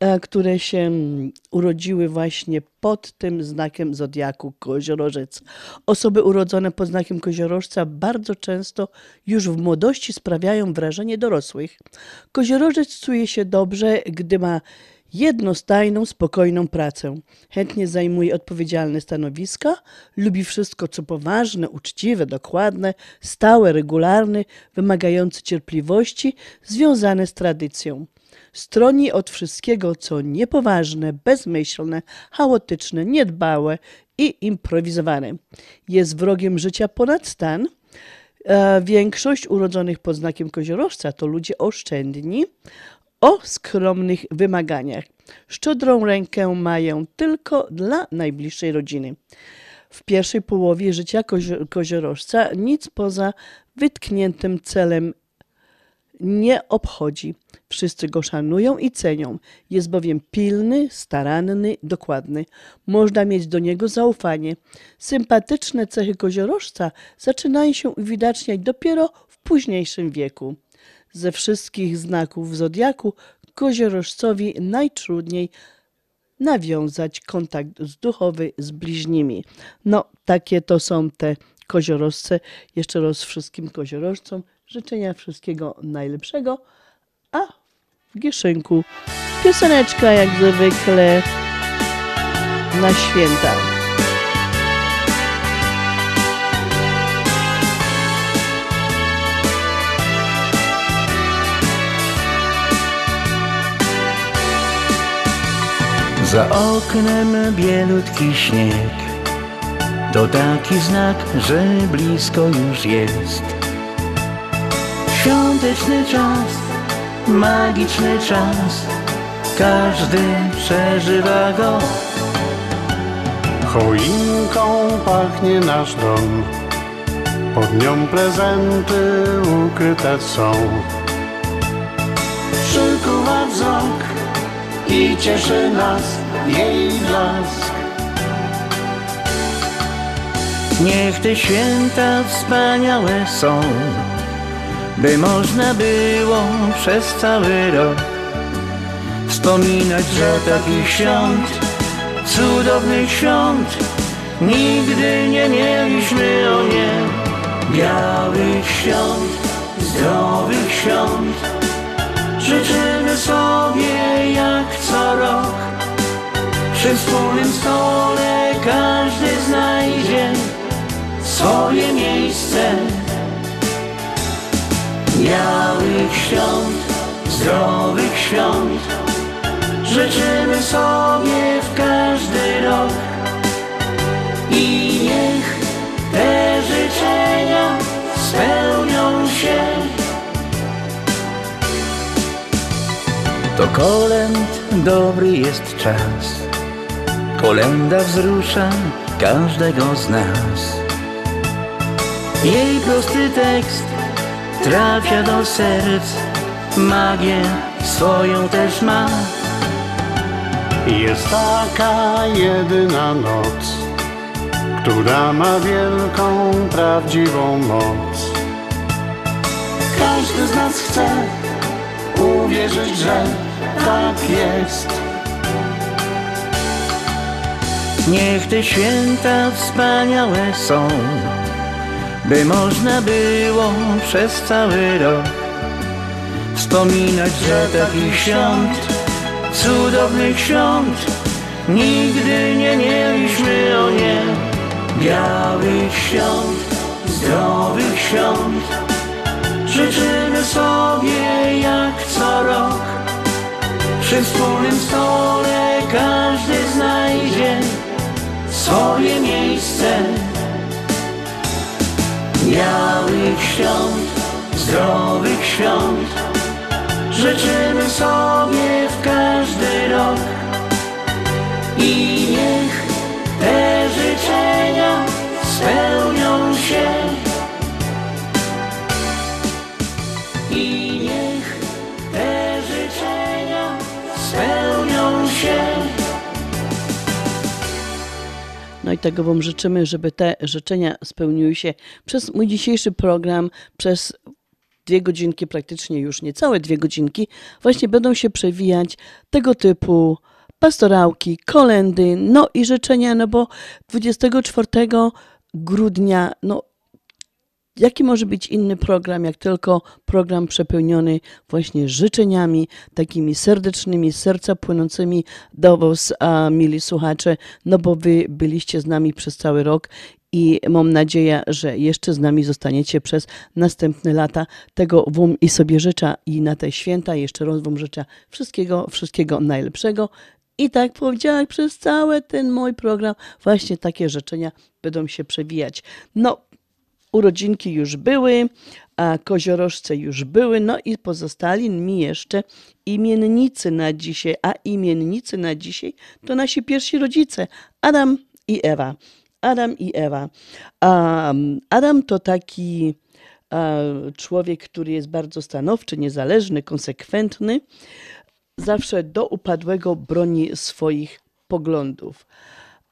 e, które się mm, urodziły właśnie pod tym znakiem zodiaku koziorożec. Osoby urodzone pod znakiem koziorożca bardzo często już w młodości sprawiają wrażenie dorosłych. Koziorożec czuje się dobrze, gdy ma jednostajną, spokojną pracę. Chętnie zajmuje odpowiedzialne stanowiska, lubi wszystko, co poważne, uczciwe, dokładne, stałe, regularne, wymagające cierpliwości, związane z tradycją. Stroni od wszystkiego, co niepoważne, bezmyślne, chaotyczne, niedbałe i improwizowane. Jest wrogiem życia ponad stan. E, Większość urodzonych pod znakiem koziorożca to ludzie oszczędni, o skromnych wymaganiach. Szczodrą rękę mają tylko dla najbliższej rodziny. W pierwszej połowie życia kozi- koziorożca nic poza wytkniętym celem nie obchodzi. Wszyscy go szanują i cenią. Jest bowiem pilny, staranny, dokładny. Można mieć do niego zaufanie. Sympatyczne cechy koziorożca zaczynają się uwidaczniać dopiero w późniejszym wieku. Ze wszystkich znaków zodiaku koziorożcowi najtrudniej nawiązać kontakt duchowy z bliźnimi. No, takie to są te koziorożce. Jeszcze raz wszystkim koziorożcom życzenia wszystkiego najlepszego, a w Gieszynku pioseneczka jak zwykle na święta. Za oknem bielutki śnieg. To taki znak, że blisko już jest. Świąteczny czas, magiczny czas. Każdy przeżywa go. Choinką pachnie nasz dom. Pod nią prezenty ukryte są. Przykuwa wzrok i cieszy nas jej blask. Niech te święta wspaniałe są By można było przez cały rok Wspominać, że takich świąt Cudownych świąt Nigdy nie mieliśmy, o nie Białych świąt, zdrowych świąt. Życzymy sobie jak co rok Przy wspólnym stole każdy znajdzie swoje miejsce. Białych świąt, zdrowych świąt Życzymy sobie w każdy rok. I niech te życzenia spełnią się. To kolęd dobry jest czas Kolenda wzrusza każdego z nas. Jej prosty tekst trafia do serc Magię swoją też ma. Jest taka jedyna noc Która ma wielką, prawdziwą moc. Każdy z nas chce uwierzyć, że tak jest Niech te święta wspaniałe są By można było przez cały rok Wspominać, że takich świąt Cudownych świąt Nigdy nie mieliśmy, o nie. Białych świąt Zdrowych świąt Życzymy sobie jak co rok. Przy wspólnym stole każdy znajdzie swoje miejsce. Białych świąt, zdrowych świąt Życzymy sobie w każdy rok. I niech te życzenia spełnią się. I No i tego Wam życzymy, żeby te życzenia spełniły się przez mój dzisiejszy program, przez dwie godzinki, praktycznie już niecałe dwie godzinki, właśnie będą się przewijać tego typu pastorałki, kolendy, no i życzenia, no bo 24 grudnia, no Jaki może być inny program, jak tylko program przepełniony właśnie życzeniami, takimi serdecznymi, serca płynącymi do Was, a, mili słuchacze, no bo Wy byliście z nami przez cały rok i mam nadzieję, że jeszcze z nami zostaniecie przez następne lata. Tego Wam i sobie życzę i na te święta jeszcze raz Wam życzę wszystkiego, wszystkiego najlepszego. I tak powiedziałam, przez cały ten mój program właśnie takie życzenia będą się przewijać. No, urodzinki już były, a koziorożce już były, no i pozostali mi jeszcze imiennicy na dzisiaj, a imiennicy na dzisiaj to nasi pierwsi rodzice, Adam i Ewa. Adam i Ewa. Um, Adam to taki um, człowiek, który jest bardzo stanowczy, niezależny, konsekwentny, zawsze do upadłego broni swoich poglądów.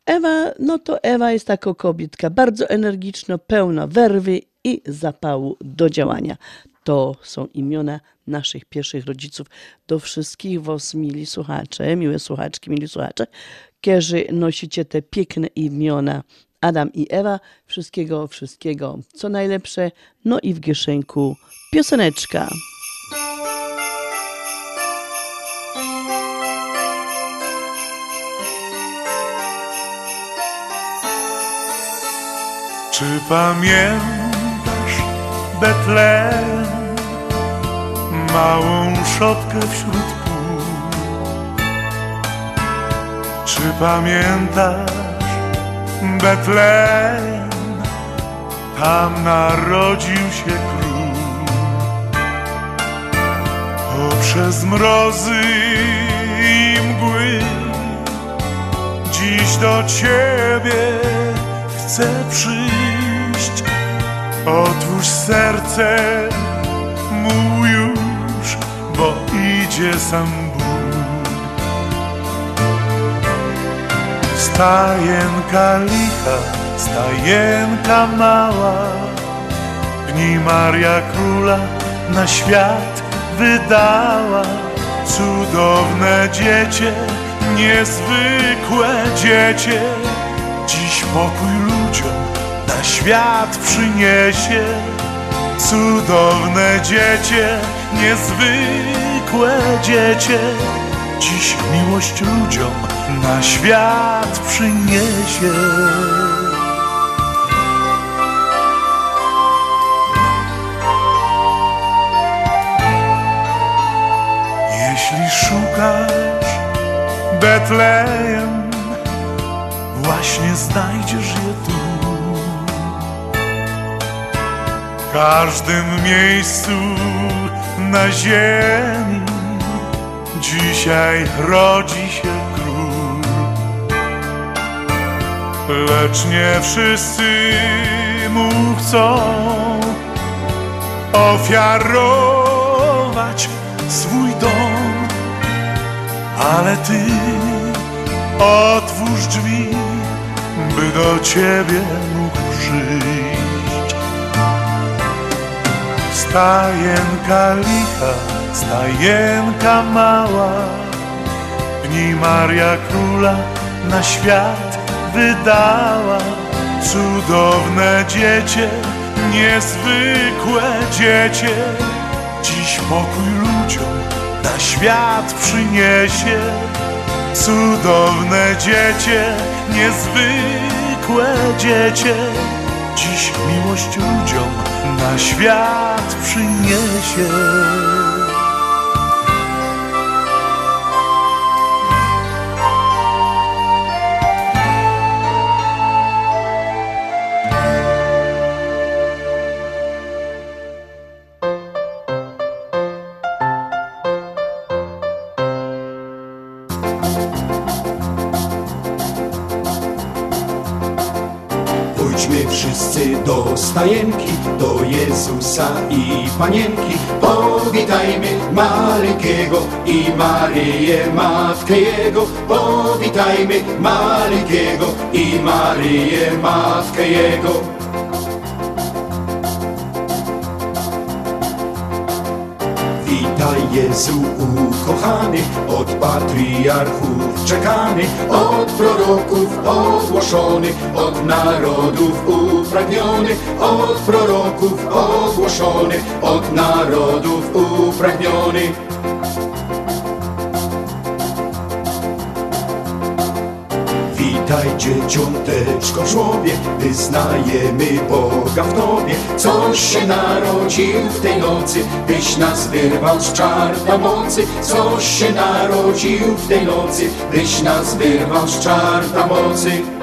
Ewa, no to Ewa jest taka kobietka, bardzo energiczna, pełna werwy i zapału do działania. To są imiona naszych pierwszych rodziców. Do wszystkich was, mili słuchacze, miłe słuchaczki, mili słuchacze, którzy nosicie te piękne imiona Adam i Ewa. Wszystkiego, wszystkiego, co najlepsze. No i w kieszenku pioseneczka. Czy pamiętasz Betlejem, małą szopkę wśród pól? Czy pamiętasz Betlejem? Tam narodził się król. Poprzez mrozy i mgły Dziś do Ciebie chcę przyjść. Otwórz serce mu już, bo idzie sam Bóg. Stajenka licha, stajenka mała. Niej Maria Króla na świat wydała. Cudowne dziecię, niezwykłe dziecię. Dziś pokój ludziom na świat przyniesie Cudowne dziecię, niezwykłe dziecię Dziś miłość ludziom na świat przyniesie Jeśli szukasz Betlejem, właśnie znajdziesz je tu. W każdym miejscu na ziemi dzisiaj rodzi się król. Lecz nie wszyscy mu chcą ofiarować swój dom, ale ty otwórz drzwi, by do ciebie mógł przyjść. Stajenka licha, stajenka mała, niej Maria Króla na świat wydała. Cudowne dziecię, niezwykłe dziecię, dziś pokój ludziom na świat przyniesie. Cudowne dziecię, niezwykłe dziecię, dziś miłość ludziom na świat przyniesie. Pójdźmy wszyscy do stajenki, do Jezusa i Panienki. Powitajmy maleńkiego i Maryję, Matkę Jego. Powitajmy maleńkiego i Maryję, Matkę Jego. Witaj Jezu ukochany, od patriarchów czekany, od proroków ogłoszony, od narodów upragniony, od proroków ogłoszony, od narodów upragniony. Witaj dzieciąteczko w żłobie, wyznajemy Boga w Tobie. Coś się narodził w tej nocy, byś nas wyrwał z czarta mocy. Coś się narodził w tej nocy, byś nas wyrwał z czarta mocy.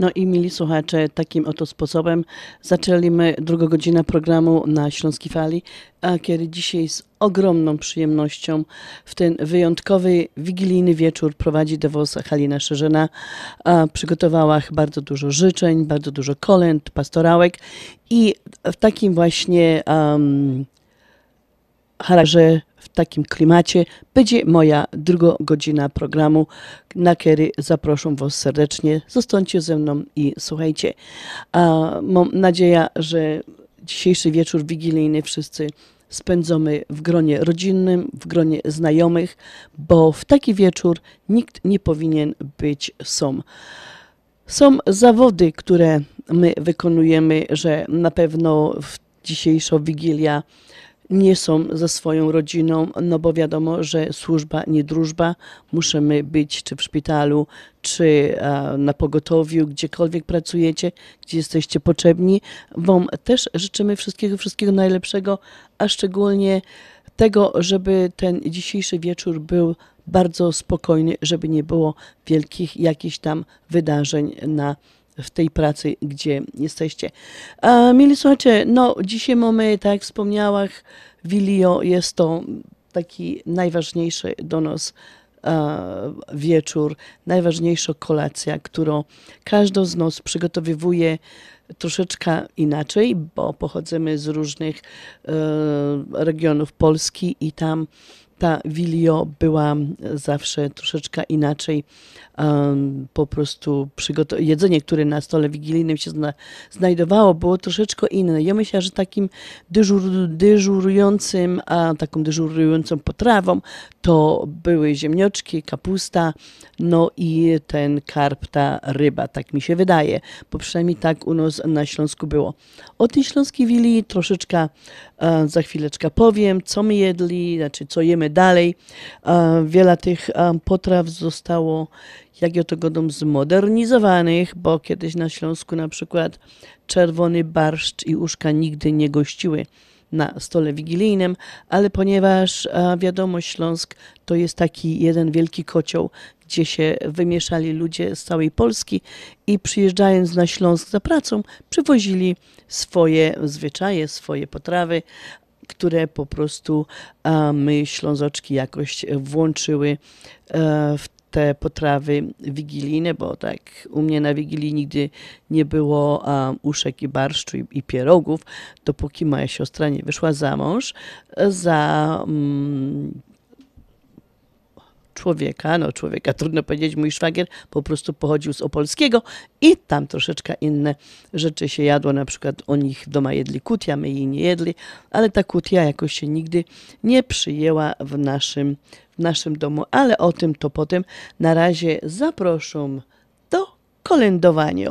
No i mili słuchacze, takim oto sposobem zaczęliśmy drugą godzinę programu na Śląskiej Fali, a kiedy dzisiaj z ogromną przyjemnością w ten wyjątkowy, wigilijny wieczór prowadzi do Was Halina Szerzyna. Przygotowała bardzo dużo życzeń, bardzo dużo kolęd, pastorałek i w takim właśnie um, charakterze, w takim klimacie będzie moja druga godzina programu, na który zaproszę Was serdecznie. Zostańcie ze mną i słuchajcie. A mam nadzieję, że dzisiejszy wieczór wigilijny wszyscy spędzamy w gronie rodzinnym, w gronie znajomych, bo w taki wieczór nikt nie powinien być sam. Są zawody, które my wykonujemy, że na pewno w dzisiejsza Wigilia nie są ze swoją rodziną, no bo wiadomo, że służba nie drużba, musimy być czy w szpitalu, czy e, na pogotowiu, gdziekolwiek pracujecie, gdzie jesteście potrzebni. Wam też życzymy wszystkiego, wszystkiego najlepszego, a szczególnie tego, żeby ten dzisiejszy wieczór był bardzo spokojny, żeby nie było wielkich jakichś tam wydarzeń na w tej pracy, gdzie jesteście. A, mili słuchacze, no dzisiaj mamy, tak jak wspomniałach, Wilio jest to taki najważniejszy do nas wieczór, najważniejsza kolacja, którą każdy z nas przygotowywuje troszeczkę inaczej, bo pochodzimy z różnych e, regionów Polski i tam ta Wilio była zawsze troszeczkę inaczej. Po prostu jedzenie, które na stole wigilijnym się zna- znajdowało, było troszeczkę inne. Ja myślę, że takim dyżur, dyżurującym, a taką dyżurującą potrawą to były ziemnioczki, kapusta, no i ten karp, ta ryba, tak mi się wydaje, bo przynajmniej tak u nas na Śląsku było. O tej śląskiej wili troszeczkę e, za chwileczkę powiem, co my jedli, znaczy co jemy dalej. E, wiele tych e, potraw zostało, jak ja to godą, zmodernizowanych, bo kiedyś na Śląsku na przykład czerwony barszcz i uszka nigdy nie gościły na stole wigilijnym, ale ponieważ wiadomo, Śląsk to jest taki jeden wielki kocioł, gdzie się wymieszali ludzie z całej Polski i przyjeżdżając na Śląsk za pracą, przywozili swoje zwyczaje, swoje potrawy, które po prostu my, Ślązoczki, jakoś włączyły e, w te potrawy wigilijne, bo tak u mnie na Wigilii nigdy nie było um, uszek i barszczu i, i pierogów, dopóki moja siostra nie wyszła za mąż za um, człowieka, no człowieka trudno powiedzieć, mój szwagier po prostu pochodził z Opolskiego i tam troszeczkę inne rzeczy się jadło, na przykład o nich doma jedli kutia, my jej nie jedli, ale ta kutia jakoś się nigdy nie przyjęła w naszym, w naszym domu, ale o tym to potem. Na razie zaproszę do kolędowania.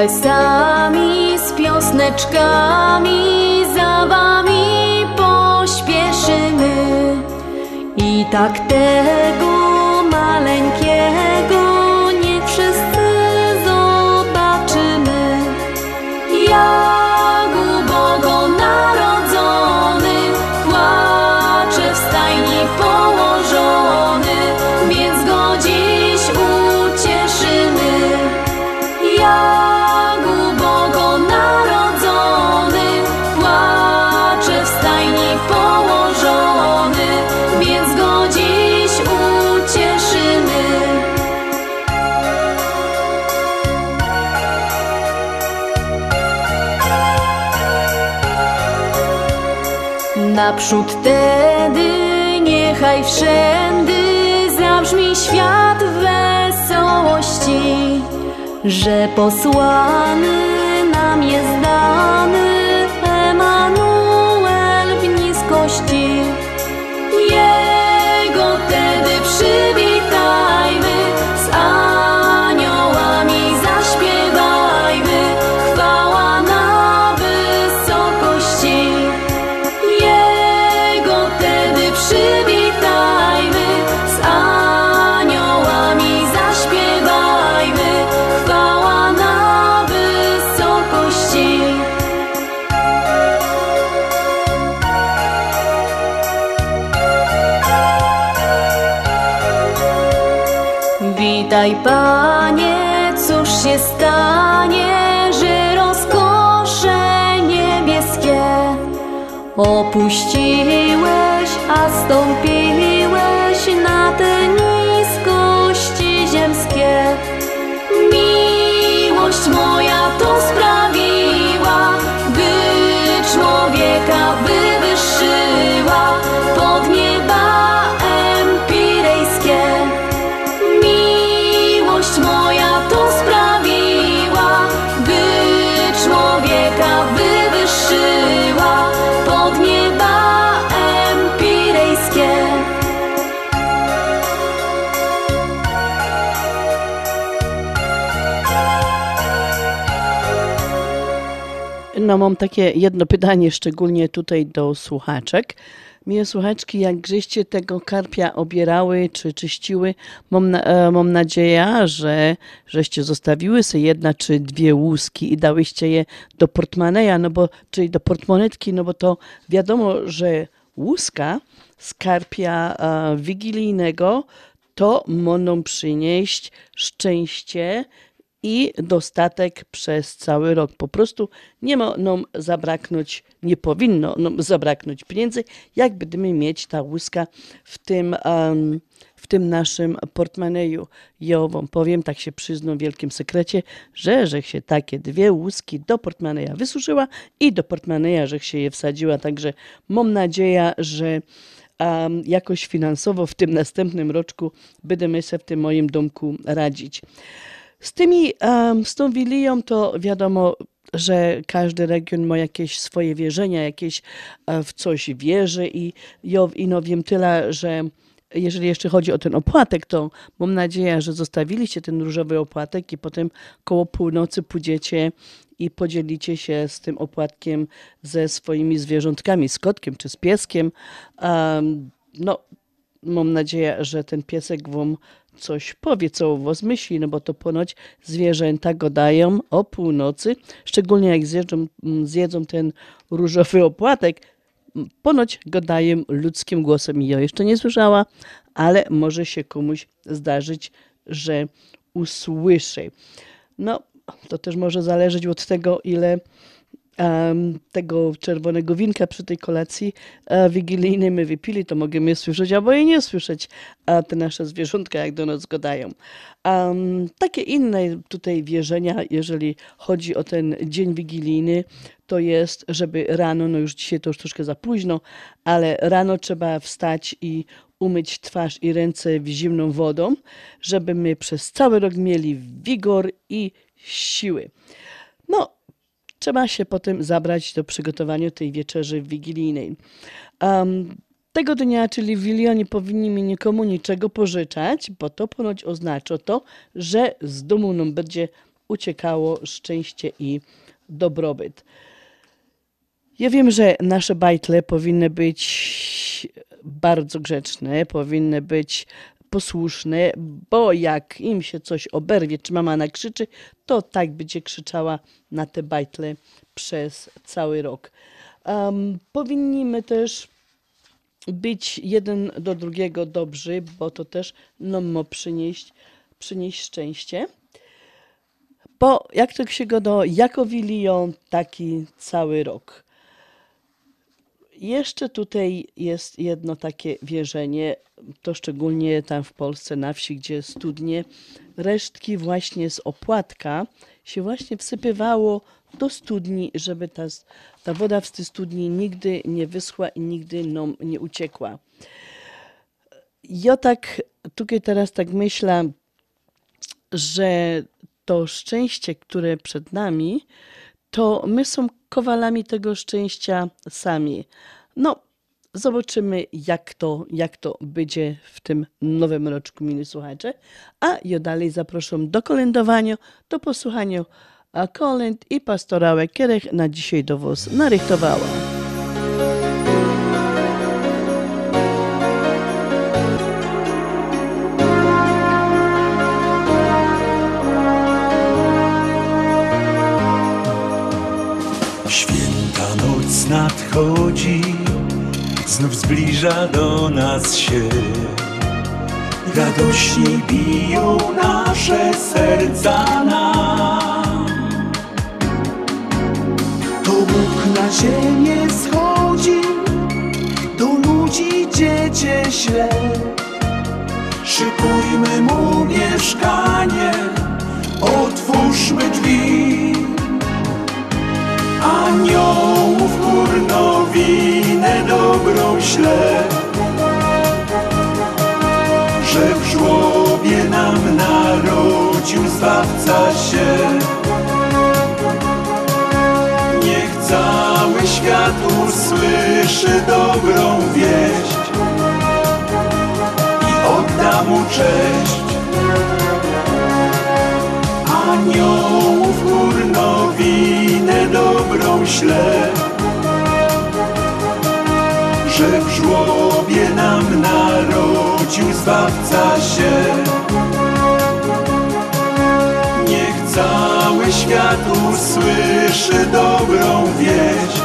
My zaś sami z piosneczkami za wami pośpieszymy. I tak tego Naprzód tedy niechaj wszędy zabrzmi świat wesołości, że posłany nam jest dany Witaj Panie, cóż się stanie, że rozkosze niebieskie opuściłeś, No mam takie jedno pytanie, szczególnie tutaj do słuchaczek. Miłe słuchaczki, jak żeście tego karpia obierały czy czyściły, mam, e, mam nadzieję, że żeście zostawiły sobie jedna czy dwie łuski i dałyście je do portmaneja, no bo, czyli do portmonetki, no bo to wiadomo, że łuska z karpia e, wigilijnego to mogą przynieść szczęście i dostatek przez cały rok. Po prostu nie ma nam zabraknąć, nie powinno nam zabraknąć pieniędzy, jak będziemy mieć ta łuska w tym, em, w tym naszym portmaneju. Ja wam powiem, tak się przyznam w wielkim sekrecie, że że się takie dwie łuski do portmaneja wysuszyła i do portmaneja, że się je wsadziła. Także mam nadzieję, że um, jakoś finansowo w tym następnym roczku będziemy sobie w tym moim domku radzić. Z tymi, z tą Wilią to wiadomo, że każdy region ma jakieś swoje wierzenia, jakieś e, w coś wierzy i i no wiem tyle, że jeżeli jeszcze chodzi o ten opłatek, to mam nadzieję, że zostawiliście ten różowy opłatek i potem koło północy pójdziecie i podzielicie się z tym opłatkiem ze swoimi zwierzątkami, z kotkiem czy z pieskiem. Em, no, mam nadzieję, że ten piesek wam coś powie, co o was myśli, no bo to ponoć zwierzęta go dają o północy, szczególnie jak zjedzą, mm, zjedzą ten różowy opłatek. ponoć gadają ludzkim głosem. Ja jeszcze nie słyszała, ale może się komuś zdarzyć, że usłyszy. No, to też może zależeć od tego, ile tego czerwonego winka przy tej kolacji uh, wigilijnej my wypili, to możemy słyszeć albo i nie słyszeć a te nasze zwierzątka, jak do nas gadają. Um, takie inne tutaj wierzenia, jeżeli chodzi o ten dzień wigilijny, to jest, żeby rano, no już dzisiaj to już troszkę za późno, ale rano trzeba wstać i umyć twarz i ręce zimną wodą, żeby my przez cały rok mieli wigor i siły. No, trzeba się potem zabrać do przygotowania tej wieczerzy wigilijnej. Um, tego dnia, czyli w Wigilię, nie powinniśmy nikomu niczego pożyczać, bo to ponoć oznacza to, że z domu nam będzie uciekało szczęście i dobrobyt. Ja wiem, że nasze bajtle powinny być bardzo grzeczne, powinny być posłuszne, bo jak im się coś oberwie, czy mama nakrzyczy, to tak będzie krzyczała na te bajtle przez cały rok. Um, powinniśmy też być jeden do drugiego dobrzy, bo to też nam ma przynieść, przynieść szczęście. Bo jak to się go do jako wilią, taki cały rok. Jeszcze tutaj jest jedno takie wierzenie, to szczególnie tam w Polsce na wsi, gdzie studnie, resztki właśnie z opłatka się właśnie wsypywało do studni, żeby ta, ta woda w tej studni nigdy nie wyschła i nigdy nam nie uciekła. Ja tak tutaj teraz tak myślę, że to szczęście, które przed nami, to my są kowalami tego szczęścia sami. No, zobaczymy, jak to, jak to będzie w tym nowym roczku, mili słuchacze. A ja dalej zapraszam do kolędowania, do posłuchania kolęd i pastorałek, których na dzisiaj do Was narychtowała. Nadchodzi, znów zbliża do nas się. Radośnie biją nasze serca nam. To Bóg na ziemię schodzi, do ludzi dziecię śle. Szykujmy mu mieszkanie, otwórzmy drzwi. Aniołów górnowinę dobrą śle Że w żłobie nam narodził Zbawca się. Niech cały świat usłyszy dobrą wieść I odda mu cześć. Aniołów górnowinę dobrą śle narodził Zbawca się Niech cały świat usłyszy dobrą wieść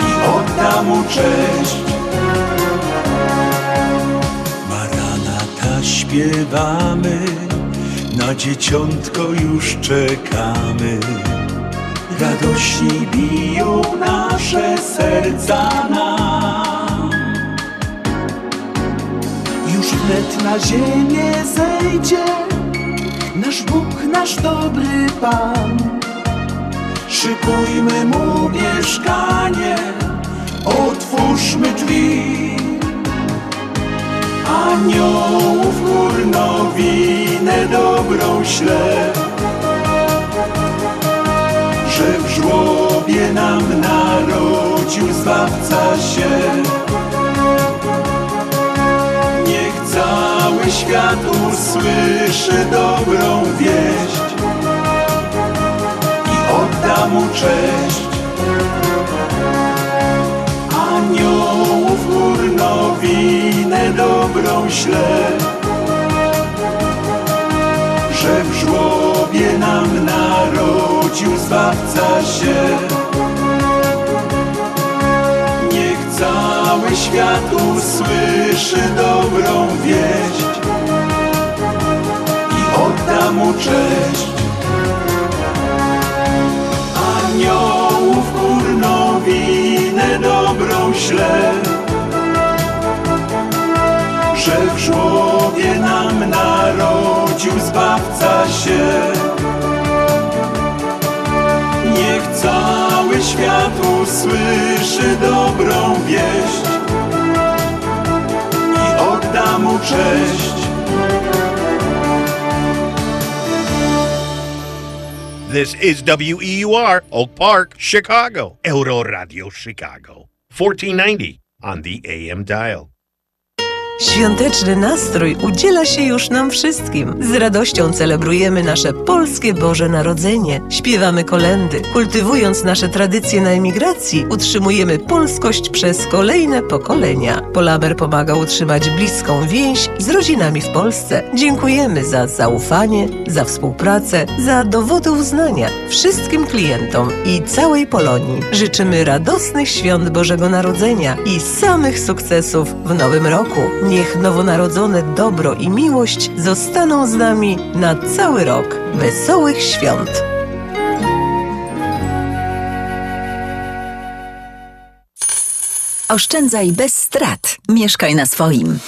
I odda mu cześć Maranata śpiewamy na dzieciątko już czekamy. Radośnie biją nasze serca nam. Wnet na ziemię zejdzie nasz Bóg, nasz dobry Pan. Szykujmy mu mieszkanie, otwórzmy drzwi. Aniołów górnowinę dobrą śle Że w żłobie nam narodził Zbawca się świat usłyszy dobrą wieść I odda mu cześć. Aniołów górnowinę dobrą śle Że w żłobie nam narodził Zbawca się. Świat usłyszy dobrą wieść mu cześć. Aniołów górną winę dobrą śle, że w żłobie nam narodził Zbawca się. Niech cały świat usłyszy dobrą wieść i odda mu cześć. This is WEUR, Oak Park, Chicago. Euro Radio Chicago. 1490 on the AM dial. Świąteczny nastrój udziela się już nam wszystkim. Z radością celebrujemy nasze polskie Boże Narodzenie. Śpiewamy kolendy. Kultywując nasze tradycje na emigracji, utrzymujemy polskość przez kolejne pokolenia. Polamer pomaga utrzymać bliską więź z rodzinami w Polsce. Dziękujemy za zaufanie, za współpracę, za dowody uznania wszystkim klientom i całej Polonii. Życzymy radosnych świąt Bożego Narodzenia i samych sukcesów w nowym roku. Niech nowonarodzone dobro i miłość zostaną z nami na cały rok. Wesołych świąt! Oszczędzaj bez strat. Mieszkaj na swoim.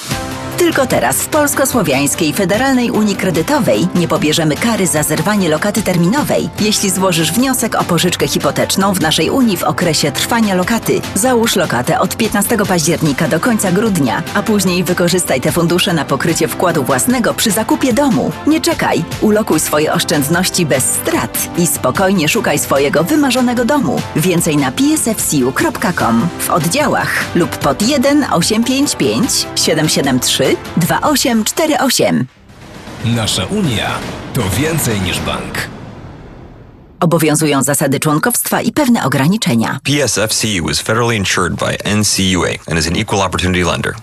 Tylko teraz w Polsko-Słowiańskiej Federalnej Unii Kredytowej nie pobierzemy kary za zerwanie lokaty terminowej, jeśli złożysz wniosek o pożyczkę hipoteczną w naszej Unii w okresie trwania lokaty. Załóż lokatę od 15 października do końca grudnia, a później wykorzystaj te fundusze na pokrycie wkładu własnego przy zakupie domu. Nie czekaj, ulokuj swoje oszczędności bez strat i spokojnie szukaj swojego wymarzonego domu. Więcej na psfcu.com w oddziałach lub pod 1 855 773 2848. Nasza Unia to więcej niż bank. Obowiązują zasady członkowstwa i pewne ograniczenia. PSFCU is federally insured by NCUA and is an equal opportunity lender.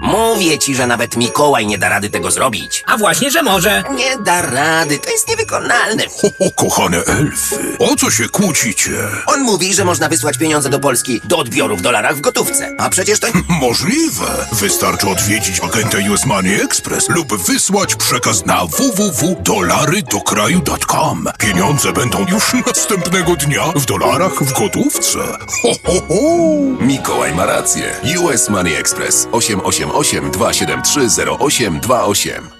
Mówię ci, że nawet Mikołaj nie da rady tego zrobić. A właśnie, że może. Nie da rady, to jest niewykonalne. Ho, ho, kochane elfy, o co się kłócicie? On mówi, że można wysłać pieniądze do Polski do odbioru w dolarach w gotówce. A przecież to... [LAUGHS] Możliwe. Wystarczy odwiedzić agenta US Money Express lub wysłać przekaz na www.dolarydokraju.com. Pieniądze będą już [LAUGHS] następnego dnia w dolarach w gotówce. Ho, ho, ho. Mikołaj ma rację. US Money Express 888 273 0828.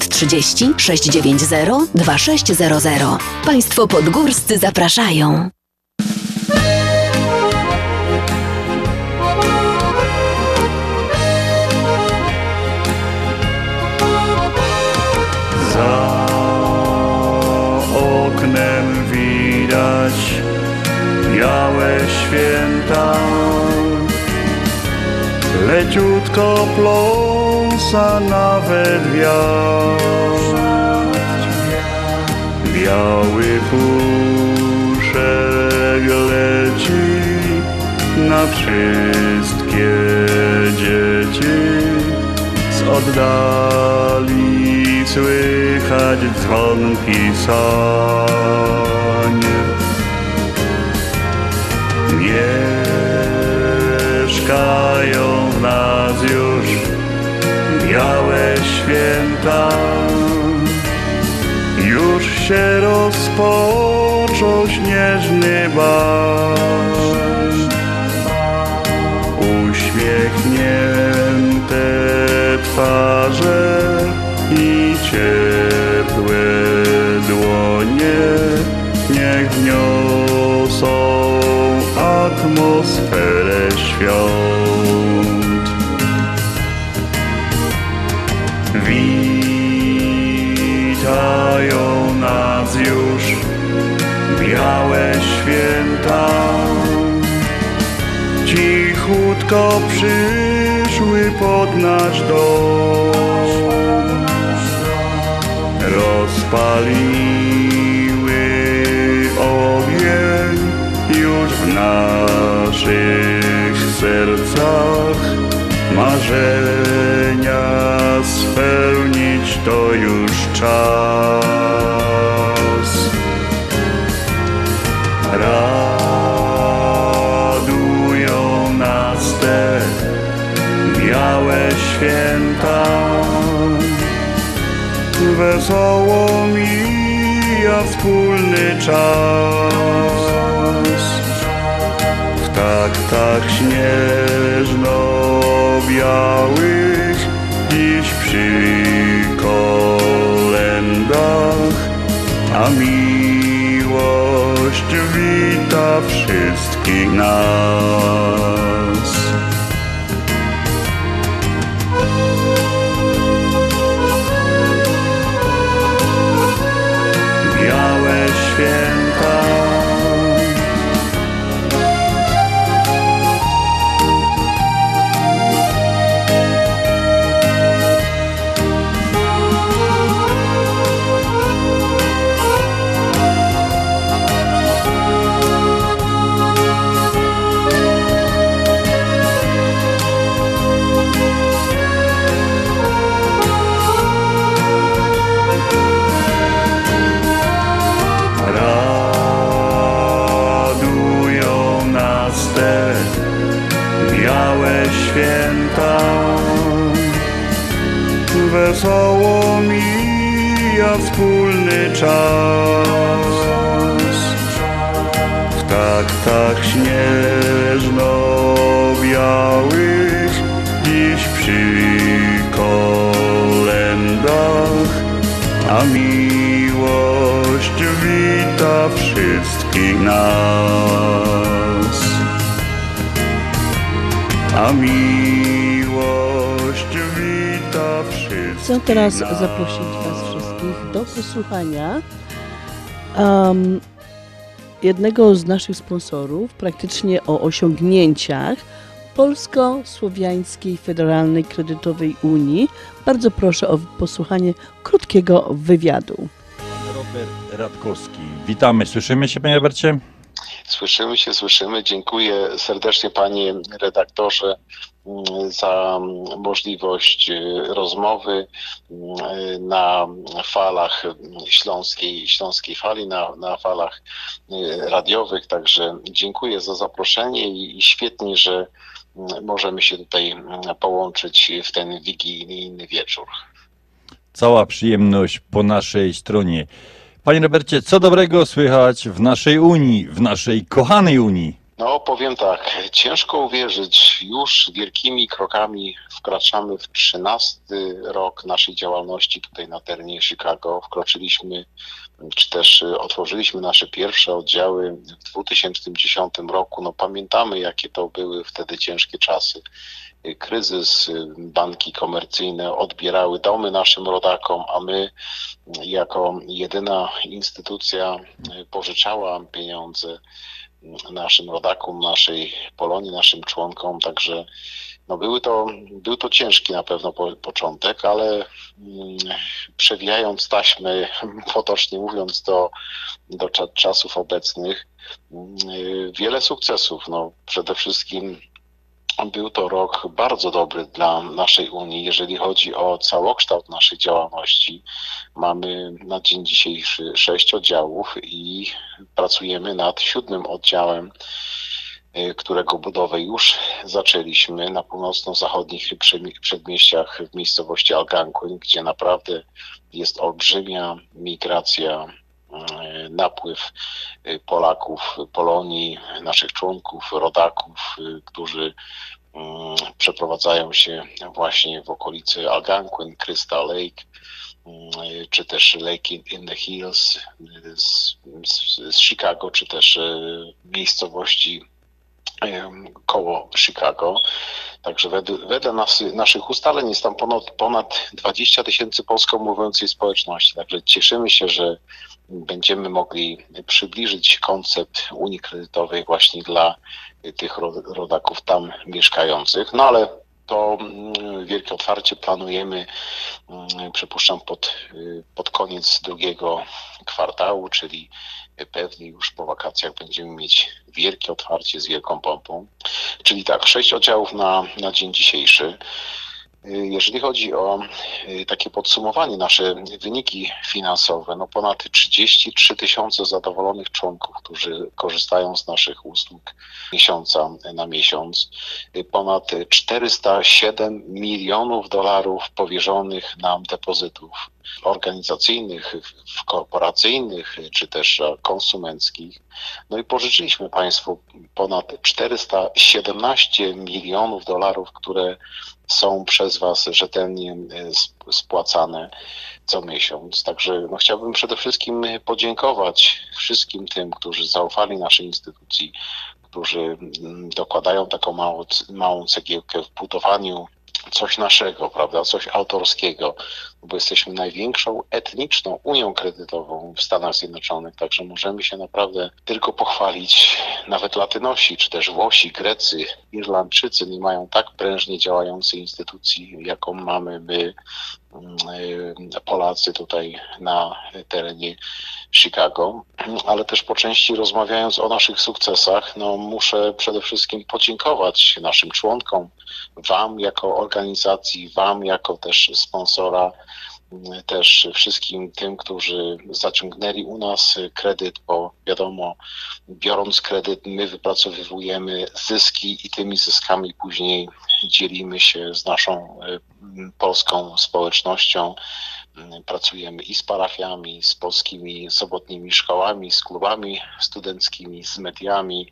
630 690 2600. Państwo podgórscy zapraszają. Za oknem widać białe święta, leciutko pląsa nawet wiatr. Biały puszek leci na wszystkie dzieci. Z oddali słychać dzwonki sanie. Mieszkają w nas już białe święta. Już się rozpoczął śnieżny bal. Uśmiechnięte twarze i ciepłe dłonie niech wniosą atmosferę świąt. Krótko przyszły pod nasz dom Rozpaliły ogień już w naszych sercach. Marzenia spełnić to już czas. Radują święta. Wesoło mija wspólny czas. W taktach śnieżno-białych Dziś przy kolendach A miłość wita wszystkich nas zaprosić Was wszystkich do posłuchania um, jednego z naszych sponsorów, praktycznie o osiągnięciach Polsko-Słowiańskiej Federalnej Kredytowej Unii. Bardzo proszę o posłuchanie krótkiego wywiadu. Robert Radkowski. Witamy, słyszymy się panie Robercie? Słyszymy się, słyszymy. Dziękuję serdecznie panie redaktorze za możliwość y, rozmowy mm, na falach śląskiej, śląskiej fali, na, na falach y, radiowych. Także dziękuję za zaproszenie i, świetnie, że możemy się tutaj połączyć w ten wigilijny wieczór. Cała przyjemność po naszej stronie. Panie Robercie, co dobrego słychać w naszej Unii, w naszej kochanej Unii? No, powiem tak, ciężko uwierzyć, już wielkimi krokami wkraczamy w 13 rok naszej działalności tutaj na terenie Chicago. Wkroczyliśmy, czy też otworzyliśmy nasze pierwsze oddziały w 2010 roku. No, pamiętamy, jakie to były wtedy ciężkie czasy. Kryzys, banki komercyjne odbierały domy naszym rodakom, a my jako jedyna instytucja pożyczała pieniądze naszym rodakom, naszej Polonii, naszym członkom, także no były to, był to ciężki na pewno po, początek, ale mm, przewijając taśmy, [LAUGHS] potocznie mówiąc, do, do cza, czasów obecnych, mm, wiele sukcesów. No, przede wszystkim był to rok bardzo dobry dla naszej Unii, jeżeli chodzi o całokształt naszej działalności. Mamy na dzień dzisiejszy sześć oddziałów i pracujemy nad siódmym oddziałem, y, którego budowę już zaczęliśmy na północno-zachodnich przedmieściach w miejscowości Algonquin, gdzie naprawdę jest olbrzymia migracja napływ y, Polaków, Polonii, naszych członków, rodaków, y, którzy mm, przeprowadzają się właśnie w okolicy Algonquin, Crystal Lake, mm, czy też Lake in, the Hills z, z, Chicago, czy też miejscowości koło Chicago. Także wedle, wedle nas, naszych ustaleń jest tam ponad, ponad 20 tysięcy polsko mówiącej społeczności. Także cieszymy się, że będziemy mogli przybliżyć koncept Unii Kredytowej właśnie dla tych ro- rodaków tam mieszkających. No ale to mm, wielkie otwarcie planujemy, mm, przypuszczam, pod, y, pod koniec drugiego kwartału, czyli pewnie już po wakacjach będziemy mieć wielkie otwarcie z wielką pompą. Czyli tak, sześć oddziałów na, na dzień dzisiejszy. Jeżeli chodzi o y, takie podsumowanie, nasze wyniki finansowe, no ponad 33 tysiące zadowolonych członków, którzy korzystają z naszych usług miesiąca na miesiąc, ponad 407 milionów dolarów powierzonych nam depozytów organizacyjnych, korporacyjnych czy też konsumenckich. No i pożyczyliśmy Państwu ponad 417 milionów dolarów, które są przez Was rzetelnie e, sp- spłacane co miesiąc. Także no, chciałbym przede wszystkim podziękować wszystkim tym, którzy zaufali naszej instytucji, którzy mm, dokładają taką małą, małą cegiełkę w budowaniu coś naszego, prawda, coś autorskiego, bo jesteśmy największą etniczną unią kredytową w Stanach Zjednoczonych, także możemy się naprawdę tylko pochwalić. Nawet Latynosi, czy też Włosi, Grecy, Irlandczycy nie mają tak prężnie działającej instytucji, jaką mamy my, mm, y, Polacy tutaj na terenie Chicago, ale też po części rozmawiając o naszych sukcesach, no muszę przede wszystkim podziękować naszym członkom, Wam jako organizacji, Wam jako też sponsora, też wszystkim tym, którzy zaciągnęli u nas kredyt, bo wiadomo, biorąc kredyt, my wypracowujemy zyski i tymi zyskami później dzielimy się z naszą e, polską społecznością. Mm, Pracujemy i z parafiami, z polskimi sobotnimi szkołami, z klubami studenckimi, z mediami.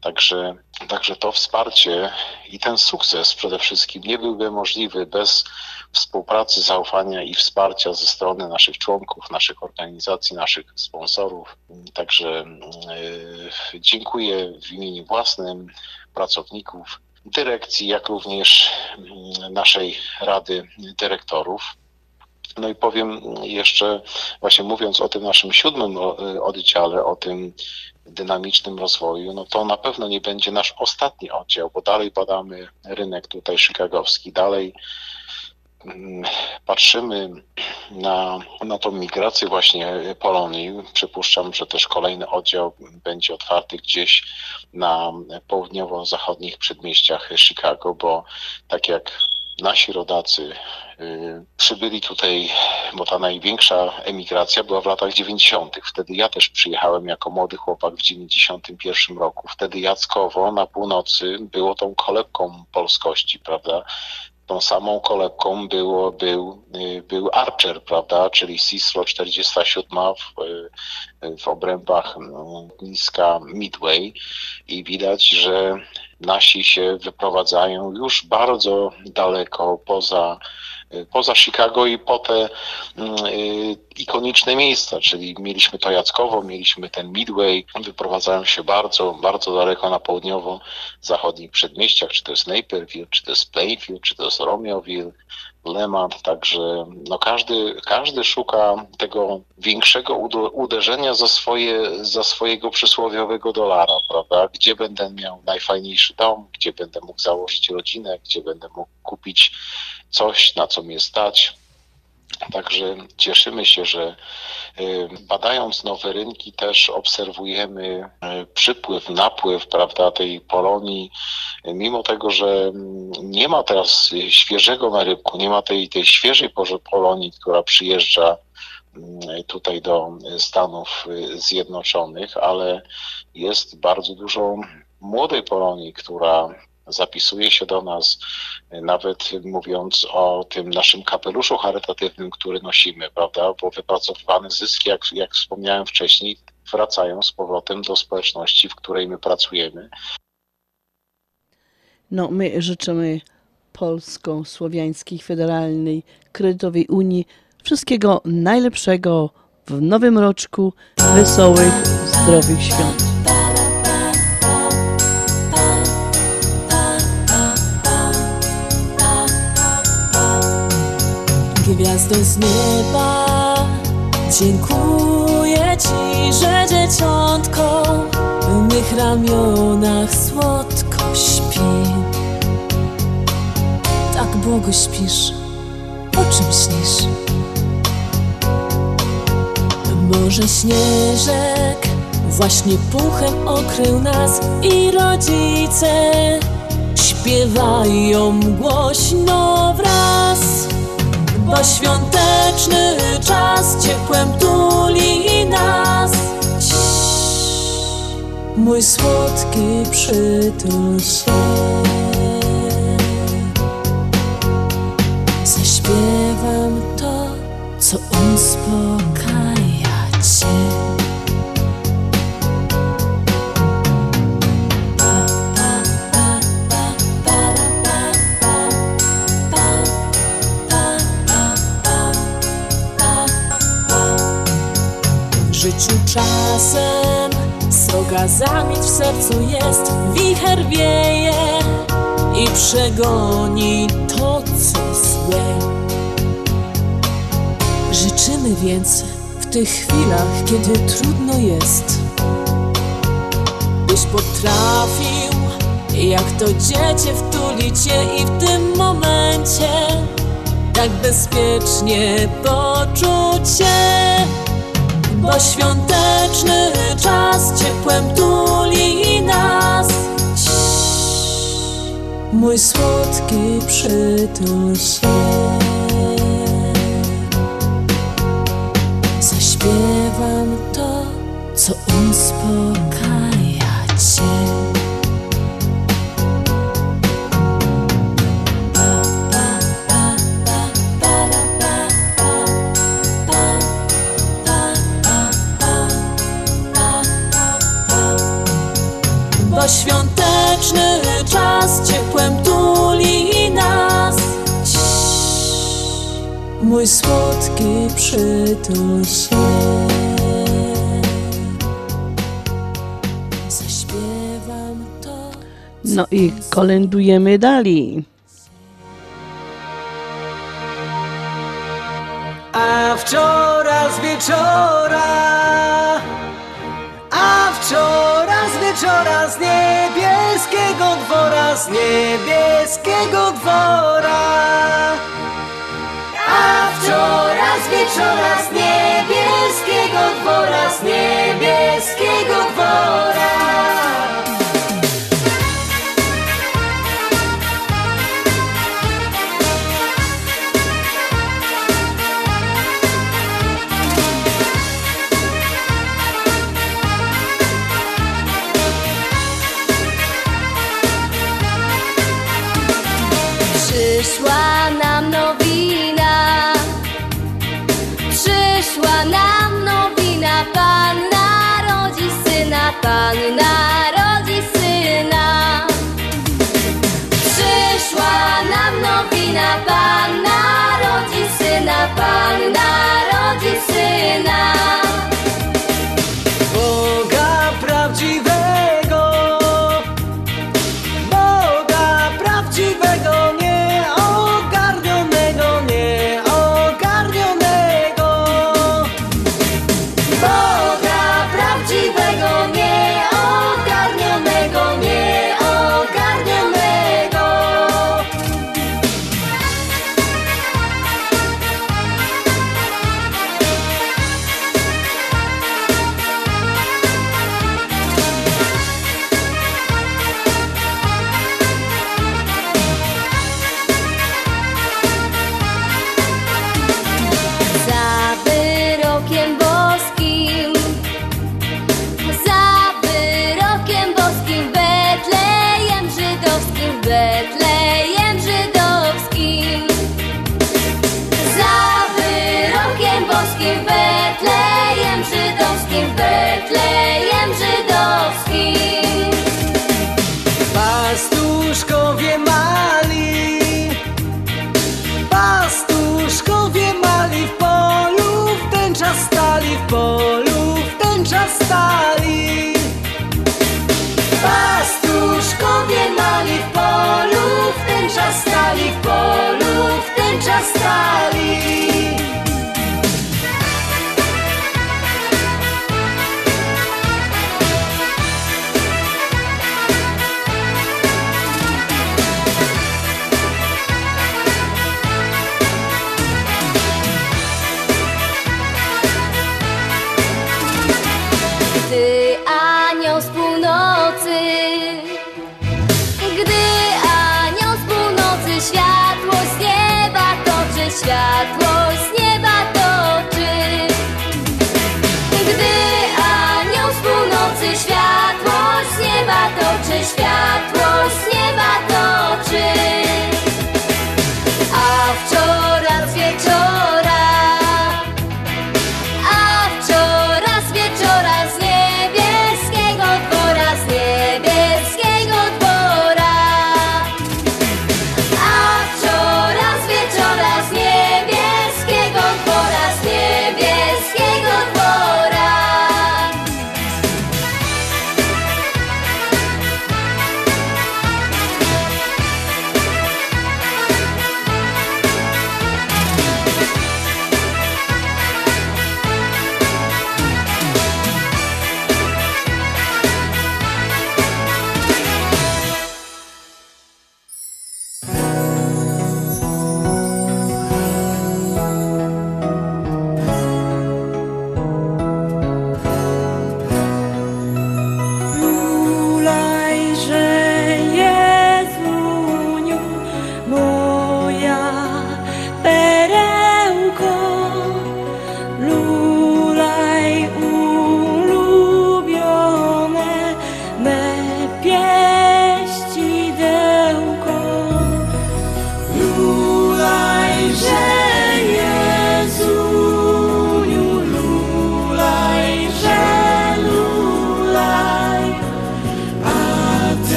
Także, także to wsparcie i ten sukces przede wszystkim nie byłby możliwy bez współpracy, zaufania i wsparcia ze strony naszych członków, naszych organizacji, naszych sponsorów. Także yy, dziękuję w imieniu własnym pracowników dyrekcji, jak również mm, naszej Rady Dyrektorów. No i powiem jeszcze, właśnie mówiąc o tym naszym siódmym y, oddziale, o tym dynamicznym rozwoju, no to na pewno nie będzie nasz ostatni oddział, bo dalej badamy rynek tutaj chicagowski, dalej mm, patrzymy na, na tą migrację właśnie Polonii. Przypuszczam, że też kolejny oddział będzie otwarty gdzieś na południowo-zachodnich przedmieściach Chicago, bo tak jak nasi rodacy przybyli tutaj, bo ta największa emigracja była w latach 90. Wtedy ja też przyjechałem jako młody chłopak w 91 roku. Wtedy Jackowo na północy było tą kolebką polskości, prawda? Tą samą kolebką było, był, y, był Archer, prawda? Czyli Cislo 47 w, y, w obrębach no, niska Midway i widać, że nasi się wyprowadzają już bardzo daleko poza, poza Chicago i po te mm, y, ikoniczne miejsca, czyli mieliśmy to Jackowo, mieliśmy ten Midway, wyprowadzają się bardzo, bardzo daleko na południowo-zachodnich przedmieściach, czy to jest Naperville, czy to jest Plainfield, czy to jest Romeoville, Lemont, także no każdy, każdy szuka tego większego uderzenia za, swoje, za swojego przysłowiowego dolara, prawda? Gdzie będę miał najfajniejszy dom, gdzie będę mógł założyć rodzinę, gdzie będę mógł kupić coś, na co mnie stać. Także cieszymy się, że y, badając nowe rynki też obserwujemy y, przypływ, napływ, prawda, tej Polonii, mimo tego, że mm, nie ma teraz świeżego na rynku, nie ma tej, tej świeżej Polonii, która przyjeżdża mm, tutaj do Stanów y, Zjednoczonych, ale jest bardzo dużo młodej Polonii, która zapisuje się do nas, nawet mówiąc o tym naszym kapeluszu charytatywnym, który nosimy, prawda? Bo wypracowane zyski, jak, jak wspomniałem wcześniej, wracają z powrotem do społeczności, w której my pracujemy. No, my życzymy Polsko-Słowiańskiej Federalnej Kredytowej Unii wszystkiego najlepszego w nowym roczku, wesołych, zdrowych świąt. Gwiazdo z nieba. Dziękuję Ci, że dzieciątko W mych ramionach słodko śpi. Tak błogo śpisz, o czym śnisz? Może śnieżek właśnie puchem okrył nas I rodzice śpiewają głośno wraz Bo świąteczny czas ciepłem tuli nas. Mój słodki przytul się. Zaśpiewam to, co uspokaja życiu czasem sroga zamieć w sercu jest, wicher wieje i przegoni to, co złe. Życzymy więc w tych chwilach, kiedy trudno jest, byś potrafił, jak to dziecię wtulić się i w tym momencie tak bezpiecznie poczuć się. Bo świąteczny czas ciepłem tuli nas. Mój słodki przytul się. Zaśpiewam to, co uspokaja świąteczny czas ciepłem tuli nas Mój słodki przytul się Zaśpiewam to No i kolędujemy dalej. A wczoraj z wieczora, a wczoraj wieczora z niebieskiego dwora, z niebieskiego dwora. A wczoraj z wieczora z niebieskiego dwora, z niebieskiego dwora.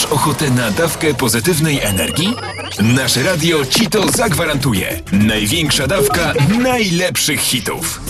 Masz ochotę na dawkę pozytywnej energii? Nasze radio ci to zagwarantuje. Największa dawka najlepszych hitów.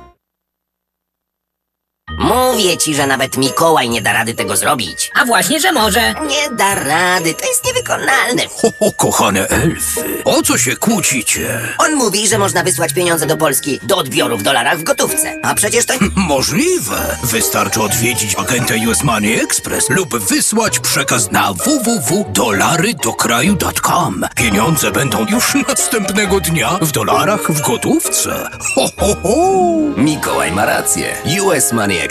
Mówię ci, że nawet Mikołaj nie da rady tego zrobić. A właśnie, że może. Nie da rady, to jest niewykonalne. Ho, ho, kochane elfy, o co się kłócicie? On mówi, że można wysłać pieniądze do Polski do odbioru w dolarach w gotówce. A przecież to... [LAUGHS] Możliwe. Wystarczy odwiedzić agenta US Money Express lub wysłać przekaz na www.dolarydokraju.com. Pieniądze będą już [LAUGHS] następnego dnia w dolarach w gotówce. Ho, ho, ho. Mikołaj ma rację. US Money Express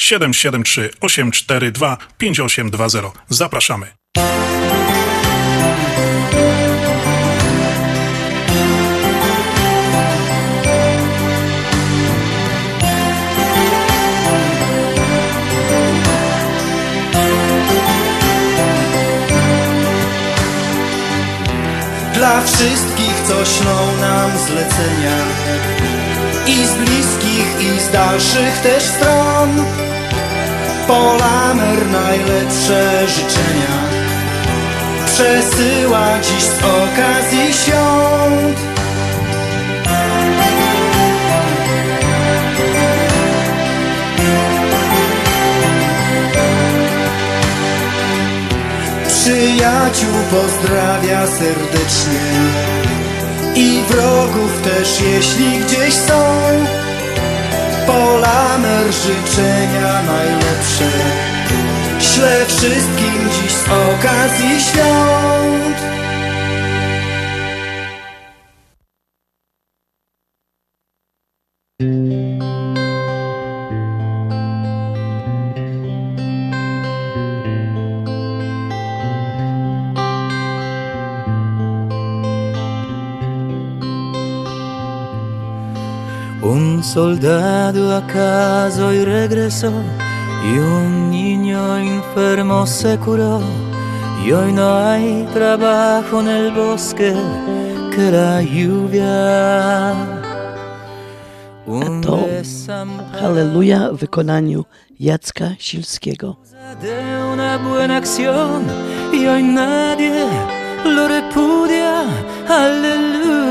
773 842 5820. Zapraszamy. Dla wszystkich, co ślą nam zlecenia I z bliskich, i z dalszych też stron Polamer najlepsze życzenia. Przesyła dziś z okazji świąt. Przyjaciół pozdrawia serdecznie I wrogów też jeśli gdzieś są Polamer życzenia najlepsze. Ślę wszystkim dziś z okazji świąt soldado a casa y regresó y un niño enfermo se curó y hoy no hay trabajo en el bosque que la lluvia. Un To Halleluja w wykonaniu Jacka Silskiego. de una buena acción y hoy nadie lo repudia. Aleluya.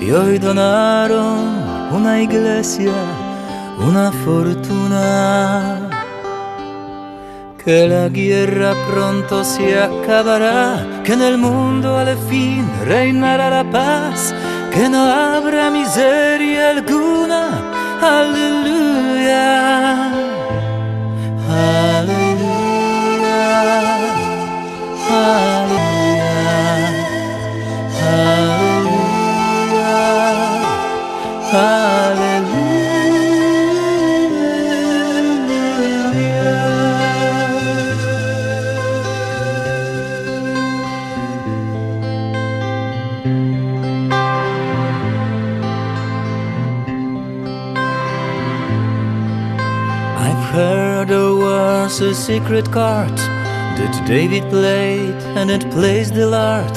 Y hoy donaron una iglesia, una fortuna. Que la guerra pronto se acabará, que en el mundo al fin reinará la paz, que no habrá miseria alguna. Aleluya. Aleluya. Was a secret card that David played and it plays the art.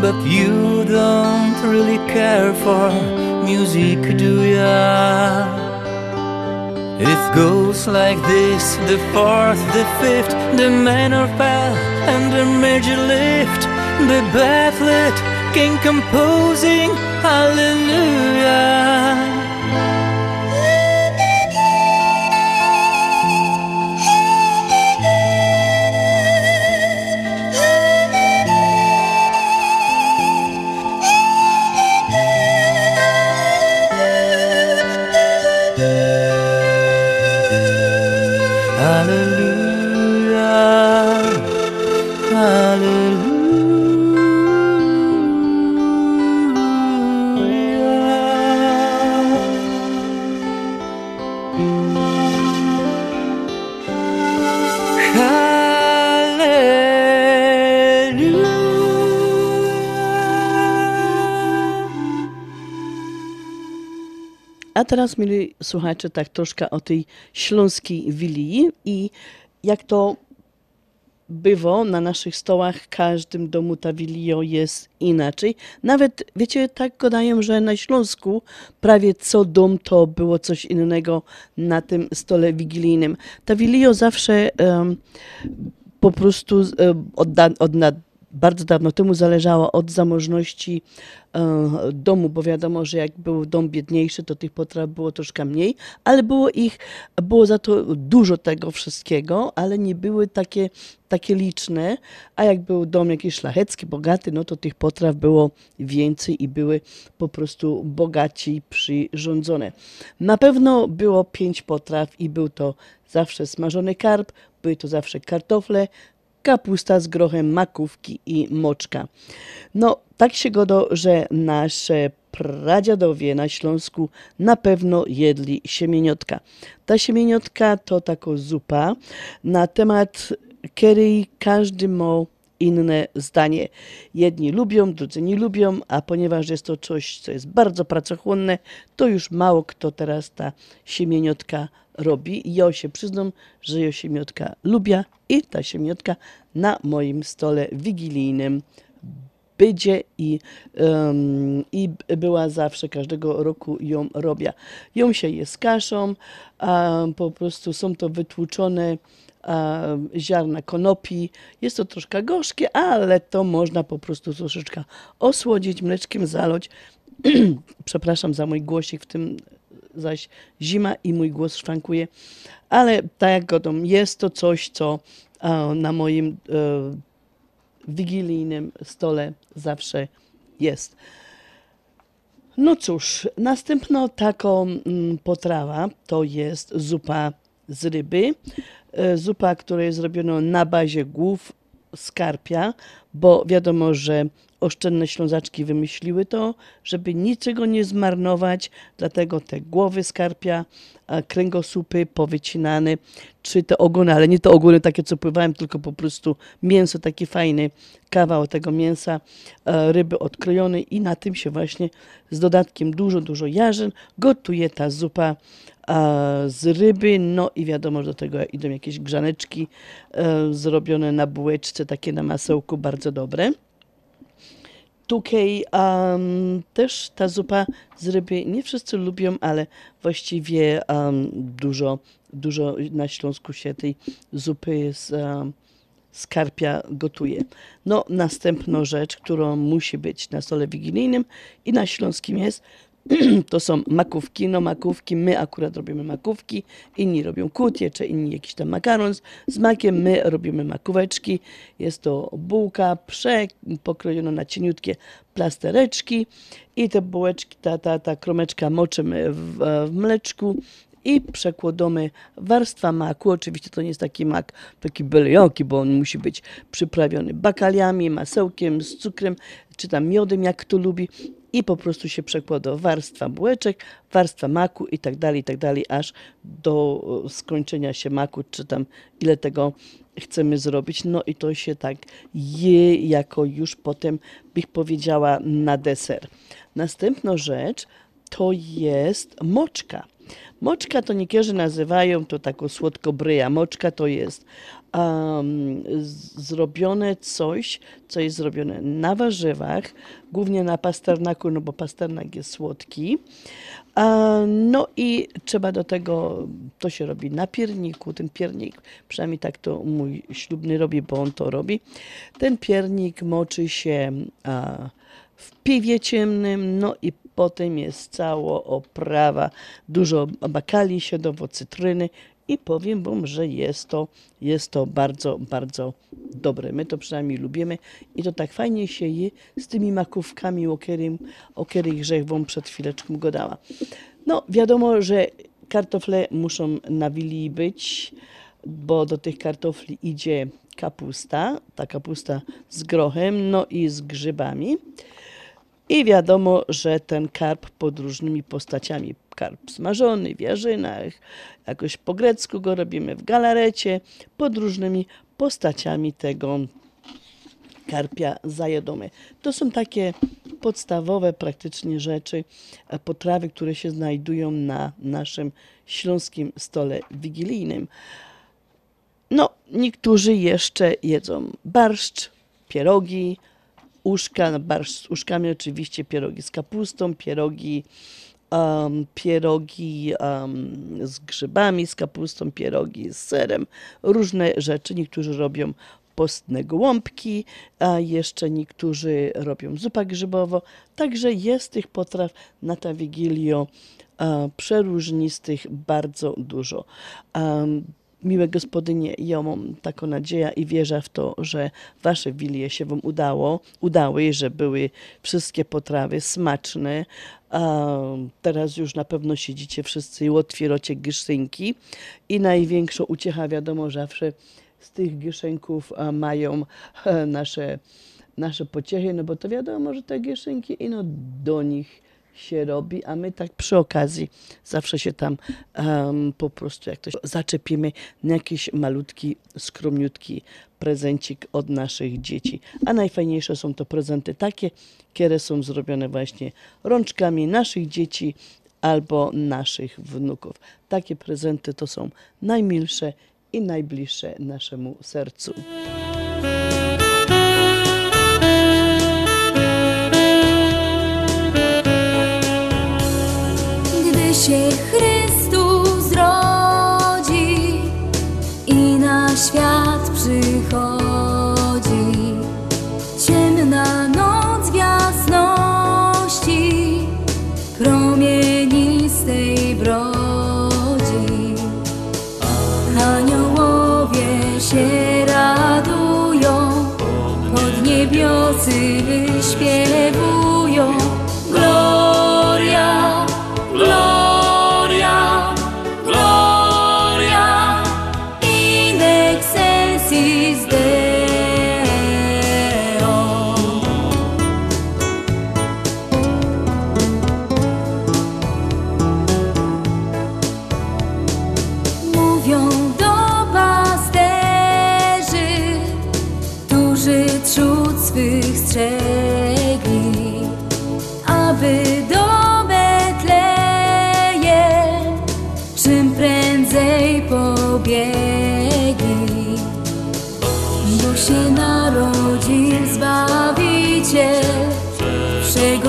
But you don't really care for music, do ya? It goes like this the fourth, the fifth, the minor fall, and the major lift, the baffled king composing. Hallelujah. Teraz, mieli słuchacze, tak troszkę o tej śląskiej wilii i jak to bywa na naszych stołach, w każdym domu ta wilio jest inaczej. Nawet, wiecie, tak gadają, że na Śląsku prawie co dom to było coś innego na tym stole wigilijnym. Ta wilio zawsze em, po prostu e, od, od bardzo dawno temu zależało od zamożności e, domu, bo wiadomo, że jak był dom biedniejszy, to tych potraw było troszkę mniej, ale było ich, było za to dużo tego wszystkiego, ale nie były takie, takie liczne, a jak był dom jakiś szlachecki, bogaty, no to tych potraw było więcej i były po prostu bogaci przyrządzone. Na pewno było pięć potraw i był to zawsze smażony karp, były to zawsze kartofle, kapusta z grochem, makówki i moczka. No, tak się godo, że nasze pradziadowie na Śląsku na pewno jedli siemieniotka. Ta siemieniotka to taka zupa na temat której każdy ma inne zdanie. Jedni lubią, drudzy nie lubią, a ponieważ jest to coś, co jest bardzo pracochłonne, to już mało kto teraz ta siemieniotka robi. Ja się przyznam, że ja siemiotka lubię i ta siemiotka na moim stole wigilijnym będzie i, em, i była zawsze, każdego roku ją robię. Ją się je z kaszą, po prostu są to wytłuczone ziarna konopi. Jest to troszkę gorzkie, ale to można po prostu troszeczkę osłodzić, mleczkiem zalać. [CLEARS THROAT] Przepraszam za mój głosik, w tym zaś zima i mój głos szwankuje. Ale tak jak godą, jest to coś, co a, na moim e, wigilijnym stole zawsze jest. No cóż, następną taką mm, potrawa to jest zupa z ryby. E, Zupa, która jest zrobiona na bazie głów skarpia, bo wiadomo, że oszczędne ślązaczki wymyśliły to, żeby niczego nie zmarnować, dlatego te głowy skarpia, kręgosłupy powycinane, czy te ogony, ale nie te ogony takie, co pływałem, tylko po prostu mięso, taki fajny kawał tego mięsa, e, ryby odkrojonej i na tym się właśnie z dodatkiem dużo, dużo jarzyn gotuje ta zupa a, z ryby, no i wiadomo, że do tego idą jakieś grzaneczki e, zrobione na bułeczce, takie na masełku, bardzo dobre. Tutaj um, też ta zupa z ryby nie wszyscy lubią, ale właściwie um, dużo, dużo na Śląsku się tej zupy z um, skarpia gotuje. No, następna rzecz, którą musi być na stole wigilijnym i na śląskim jest, [CLEARS THROAT] to są makówki. No makówki, my akurat robimy makówki, inni robią kutie, czy inni jakiś tam makaron z, makiem, my robimy makóweczki. Jest to bułka pokrojona na cieniutkie plastereczki i te bułeczki, ta, ta, ta kromeczka moczymy w, w mleczku i przekładamy warstwa maku. Oczywiście to nie jest taki mak, taki byle jaki, bo on musi być przyprawiony bakaliami, masełkiem, z cukrem, czy tam miodem, jak kto lubi. I po prostu się przekłada warstwa bułeczek, warstwa maku i tak dalej, i tak dalej, aż do e, skończenia się maku, czy tam ile tego chcemy zrobić. No i to się tak je jako już potem, bych powiedziała, na deser. Następna rzecz to jest moczka. Moczka to niektórzy nazywają to taką słodkobryja. Moczka to jest um, zrobione coś, co jest zrobione na warzywach, głównie na pasternaku, no bo pasternak jest słodki. No i trzeba do tego, to się robi na pierniku, ten piernik, przynajmniej tak to mój ślubny robi, bo on to robi. Ten piernik moczy się w piwie ciemnym, no i potem jest cała oprawa, dużo bakali siodowo, cytryny i powiem Wam, że jest to, jest to bardzo, bardzo dobre. My to przynajmniej lubimy i to tak fajnie się je z tymi makówkami, o których, Wam przed chwileczką gadała. No wiadomo, że kartofle muszą na wili być, bo do tych kartofli idzie kapusta, ta kapusta z grochem, no i z grzybami. I wiadomo, że ten karp pod różnymi postaciami. Karp smażony w jarzynach, jakoś po grecku go robimy w galarecie, pod różnymi postaciami tego karpia zajadamy. To są takie podstawowe praktycznie rzeczy, e, potrawy, które się znajdują na naszym śląskim stole wigilijnym. No, niektórzy jeszcze jedzą barszcz, pierogi, uszka, no, barsz z uszkami oczywiście, pierogi z kapustą, pierogi, um, pierogi um, z grzybami, z kapustą, pierogi z serem, różne rzeczy. Niektórzy robią postne gołąbki, a jeszcze niektórzy robią zupa grzybowo. Także jest tych potraw na ta Wigilio przeróżnistych bardzo dużo. Um, miłe gospodynie, ja mam taką nadzieję i wierzę w to, że wasze wilie się wam udało, udały, że były wszystkie potrawy smaczne. A teraz już na pewno siedzicie wszyscy i otwieracie gyszynki i największą uciecha wiadomo zawsze z tych gyszynków mają e, nasze, nasze pociechy, no bo to wiadomo, że te gyszynki ino do nich się robi, a my tak przy okazji zawsze się tam um, po prostu jak to się zaczepimy na jakiś malutki, skromniutki prezencik od naszych dzieci. A najfajniejsze są to prezenty takie, które są zrobione właśnie rączkami naszych dzieci albo naszych wnuków. Takie prezenty to są najmilsze i najbliższe naszemu sercu. Się Chrystus rodzi i na świat przychodzi. Ciemna noc jasności promienistej brodzi. Aniołowie się radują, pod niebiosy śpiewują.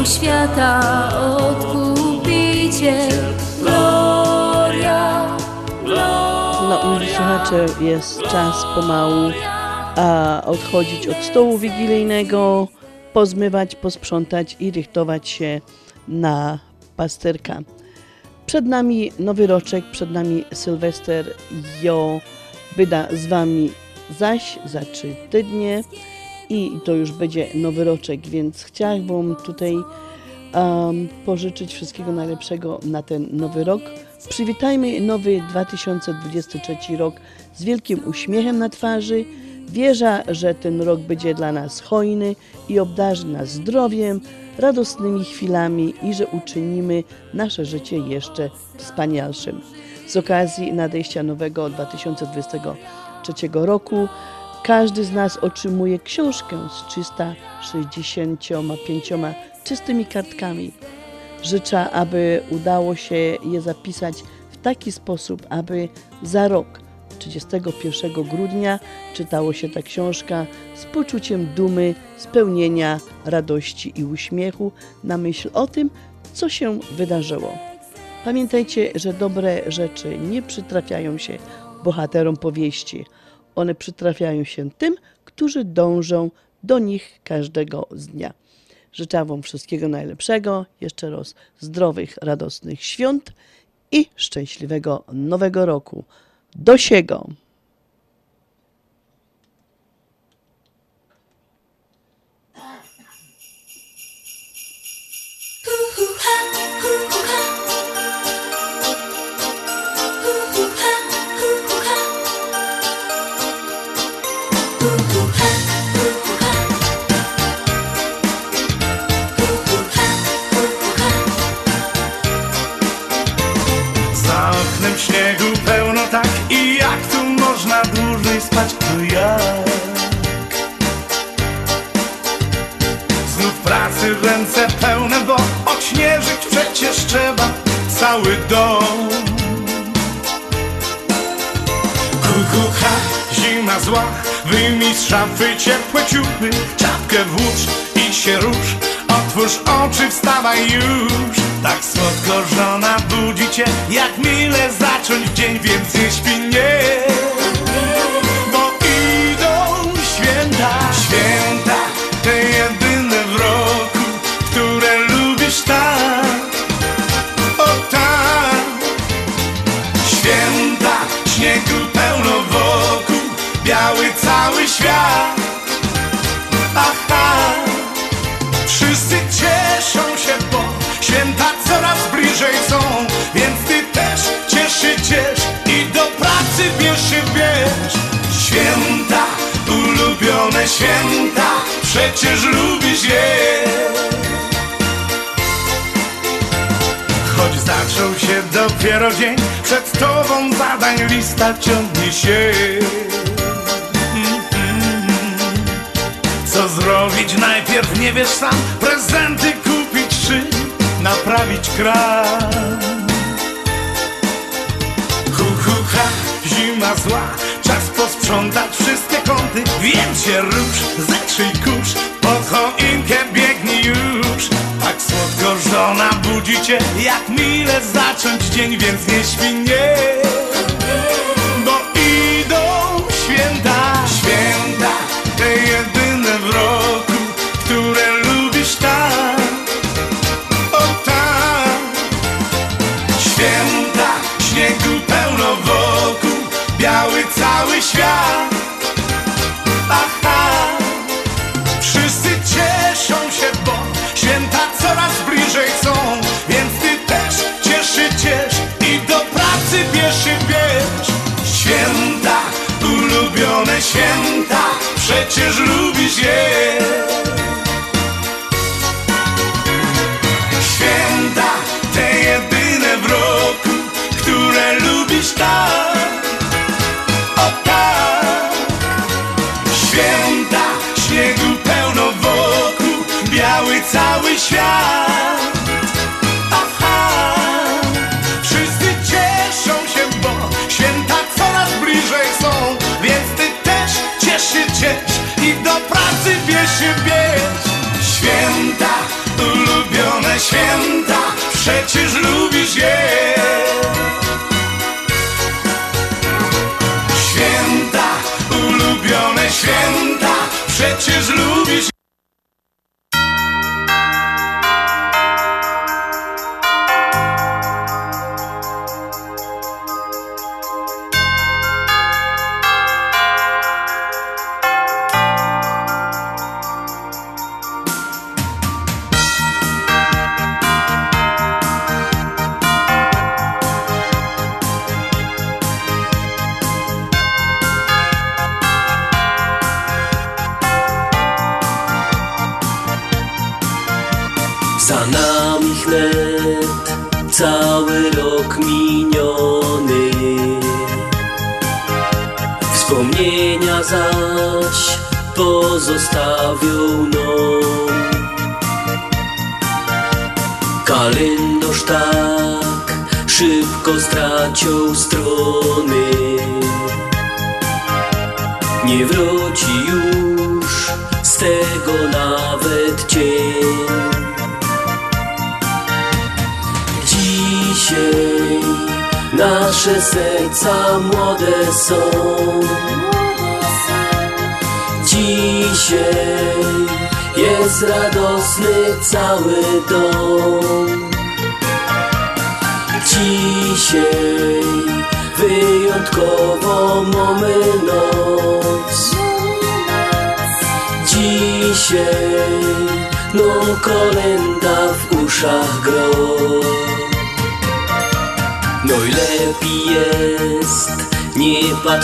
Świata odkupiciel. Gloria, No, milí słuchacze, jest czas pomału a odchodzić od stołu wigilijnego, pozmywać, posprzątać i rychtować się na pasterka. Przed nami nowy roczek, przed nami Sylwester. Jo byda z wami zaś za trzy tydnie i to już będzie nowy roczek, więc chciałabym tutaj um, pożyczyć wszystkiego najlepszego na ten nowy rok. Przywitajmy nowy 2023 rok z wielkim uśmiechem na twarzy. Wierzę, że ten rok będzie dla nas hojny i obdarzy nas zdrowiem, radosnymi chwilami i że uczynimy nasze życie jeszcze wspanialszym. Z okazji nadejścia nowego 2023 roku każdy z nas otrzymuje książkę z 365 czystymi kartkami. Życzę, aby udało się je zapisać w taki sposób, aby za rok 31 grudnia czytało się ta książka z poczuciem dumy, spełnienia, radości i uśmiechu na myśl o tym, co się wydarzyło. Pamiętajcie, że dobre rzeczy nie przytrafiają się bohaterom powieści. One przytrafiają się tym, którzy dążą do nich każdego z dnia. Życzę Wam wszystkiego najlepszego, jeszcze raz zdrowych, radosnych świąt i szczęśliwego nowego roku. Do siego! Dłużej spać, to jak Znów pracy ręce pełne, bo odśnieżyć przecież trzeba cały dom. Kukucha, zima zła, wyjmij z szafy ciepłe ciuchy Czapkę włóż i się rusz, otwórz oczy, wstawaj już. Tak słodko żona budzi cię, jak mile zacząć dzień, więc nie śpi nie święta Przecież lubisz je Choć zaczął się dopiero dzień Przed tobą zadań lista ciągnie się. Co zrobić? Najpierw nie wiesz sam Prezenty kupić czy naprawić kran Hu hu ha, zima zła Czas posprzątać wszystkie kąty. Więc się rusz, zetrzyj kurz Po choinkę biegnij już. Tak słodko żona budzi cię Jak mile zacząć dzień Więc nie śpi nie. Bo idą święta Święta, święta. Przecież lubisz je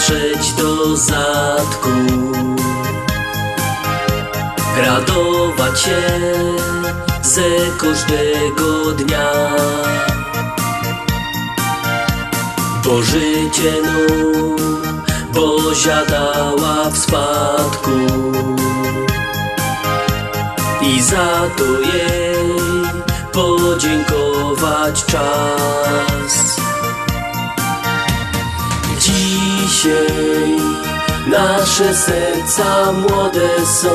patrzeć do zadku. Radować się ze każdego dnia. Bo życie no, bo ziadała w spadku. I za to jej podziękować czas Dzisiaj. Nasze serca młode są.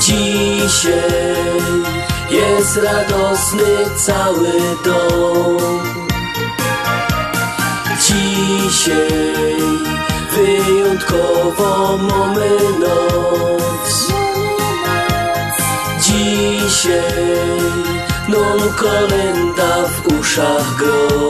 Dzisiaj jest radosny cały dom. Dzisiaj wyjątkowo mamy noc. Dzisiaj no kolenda w uszach gro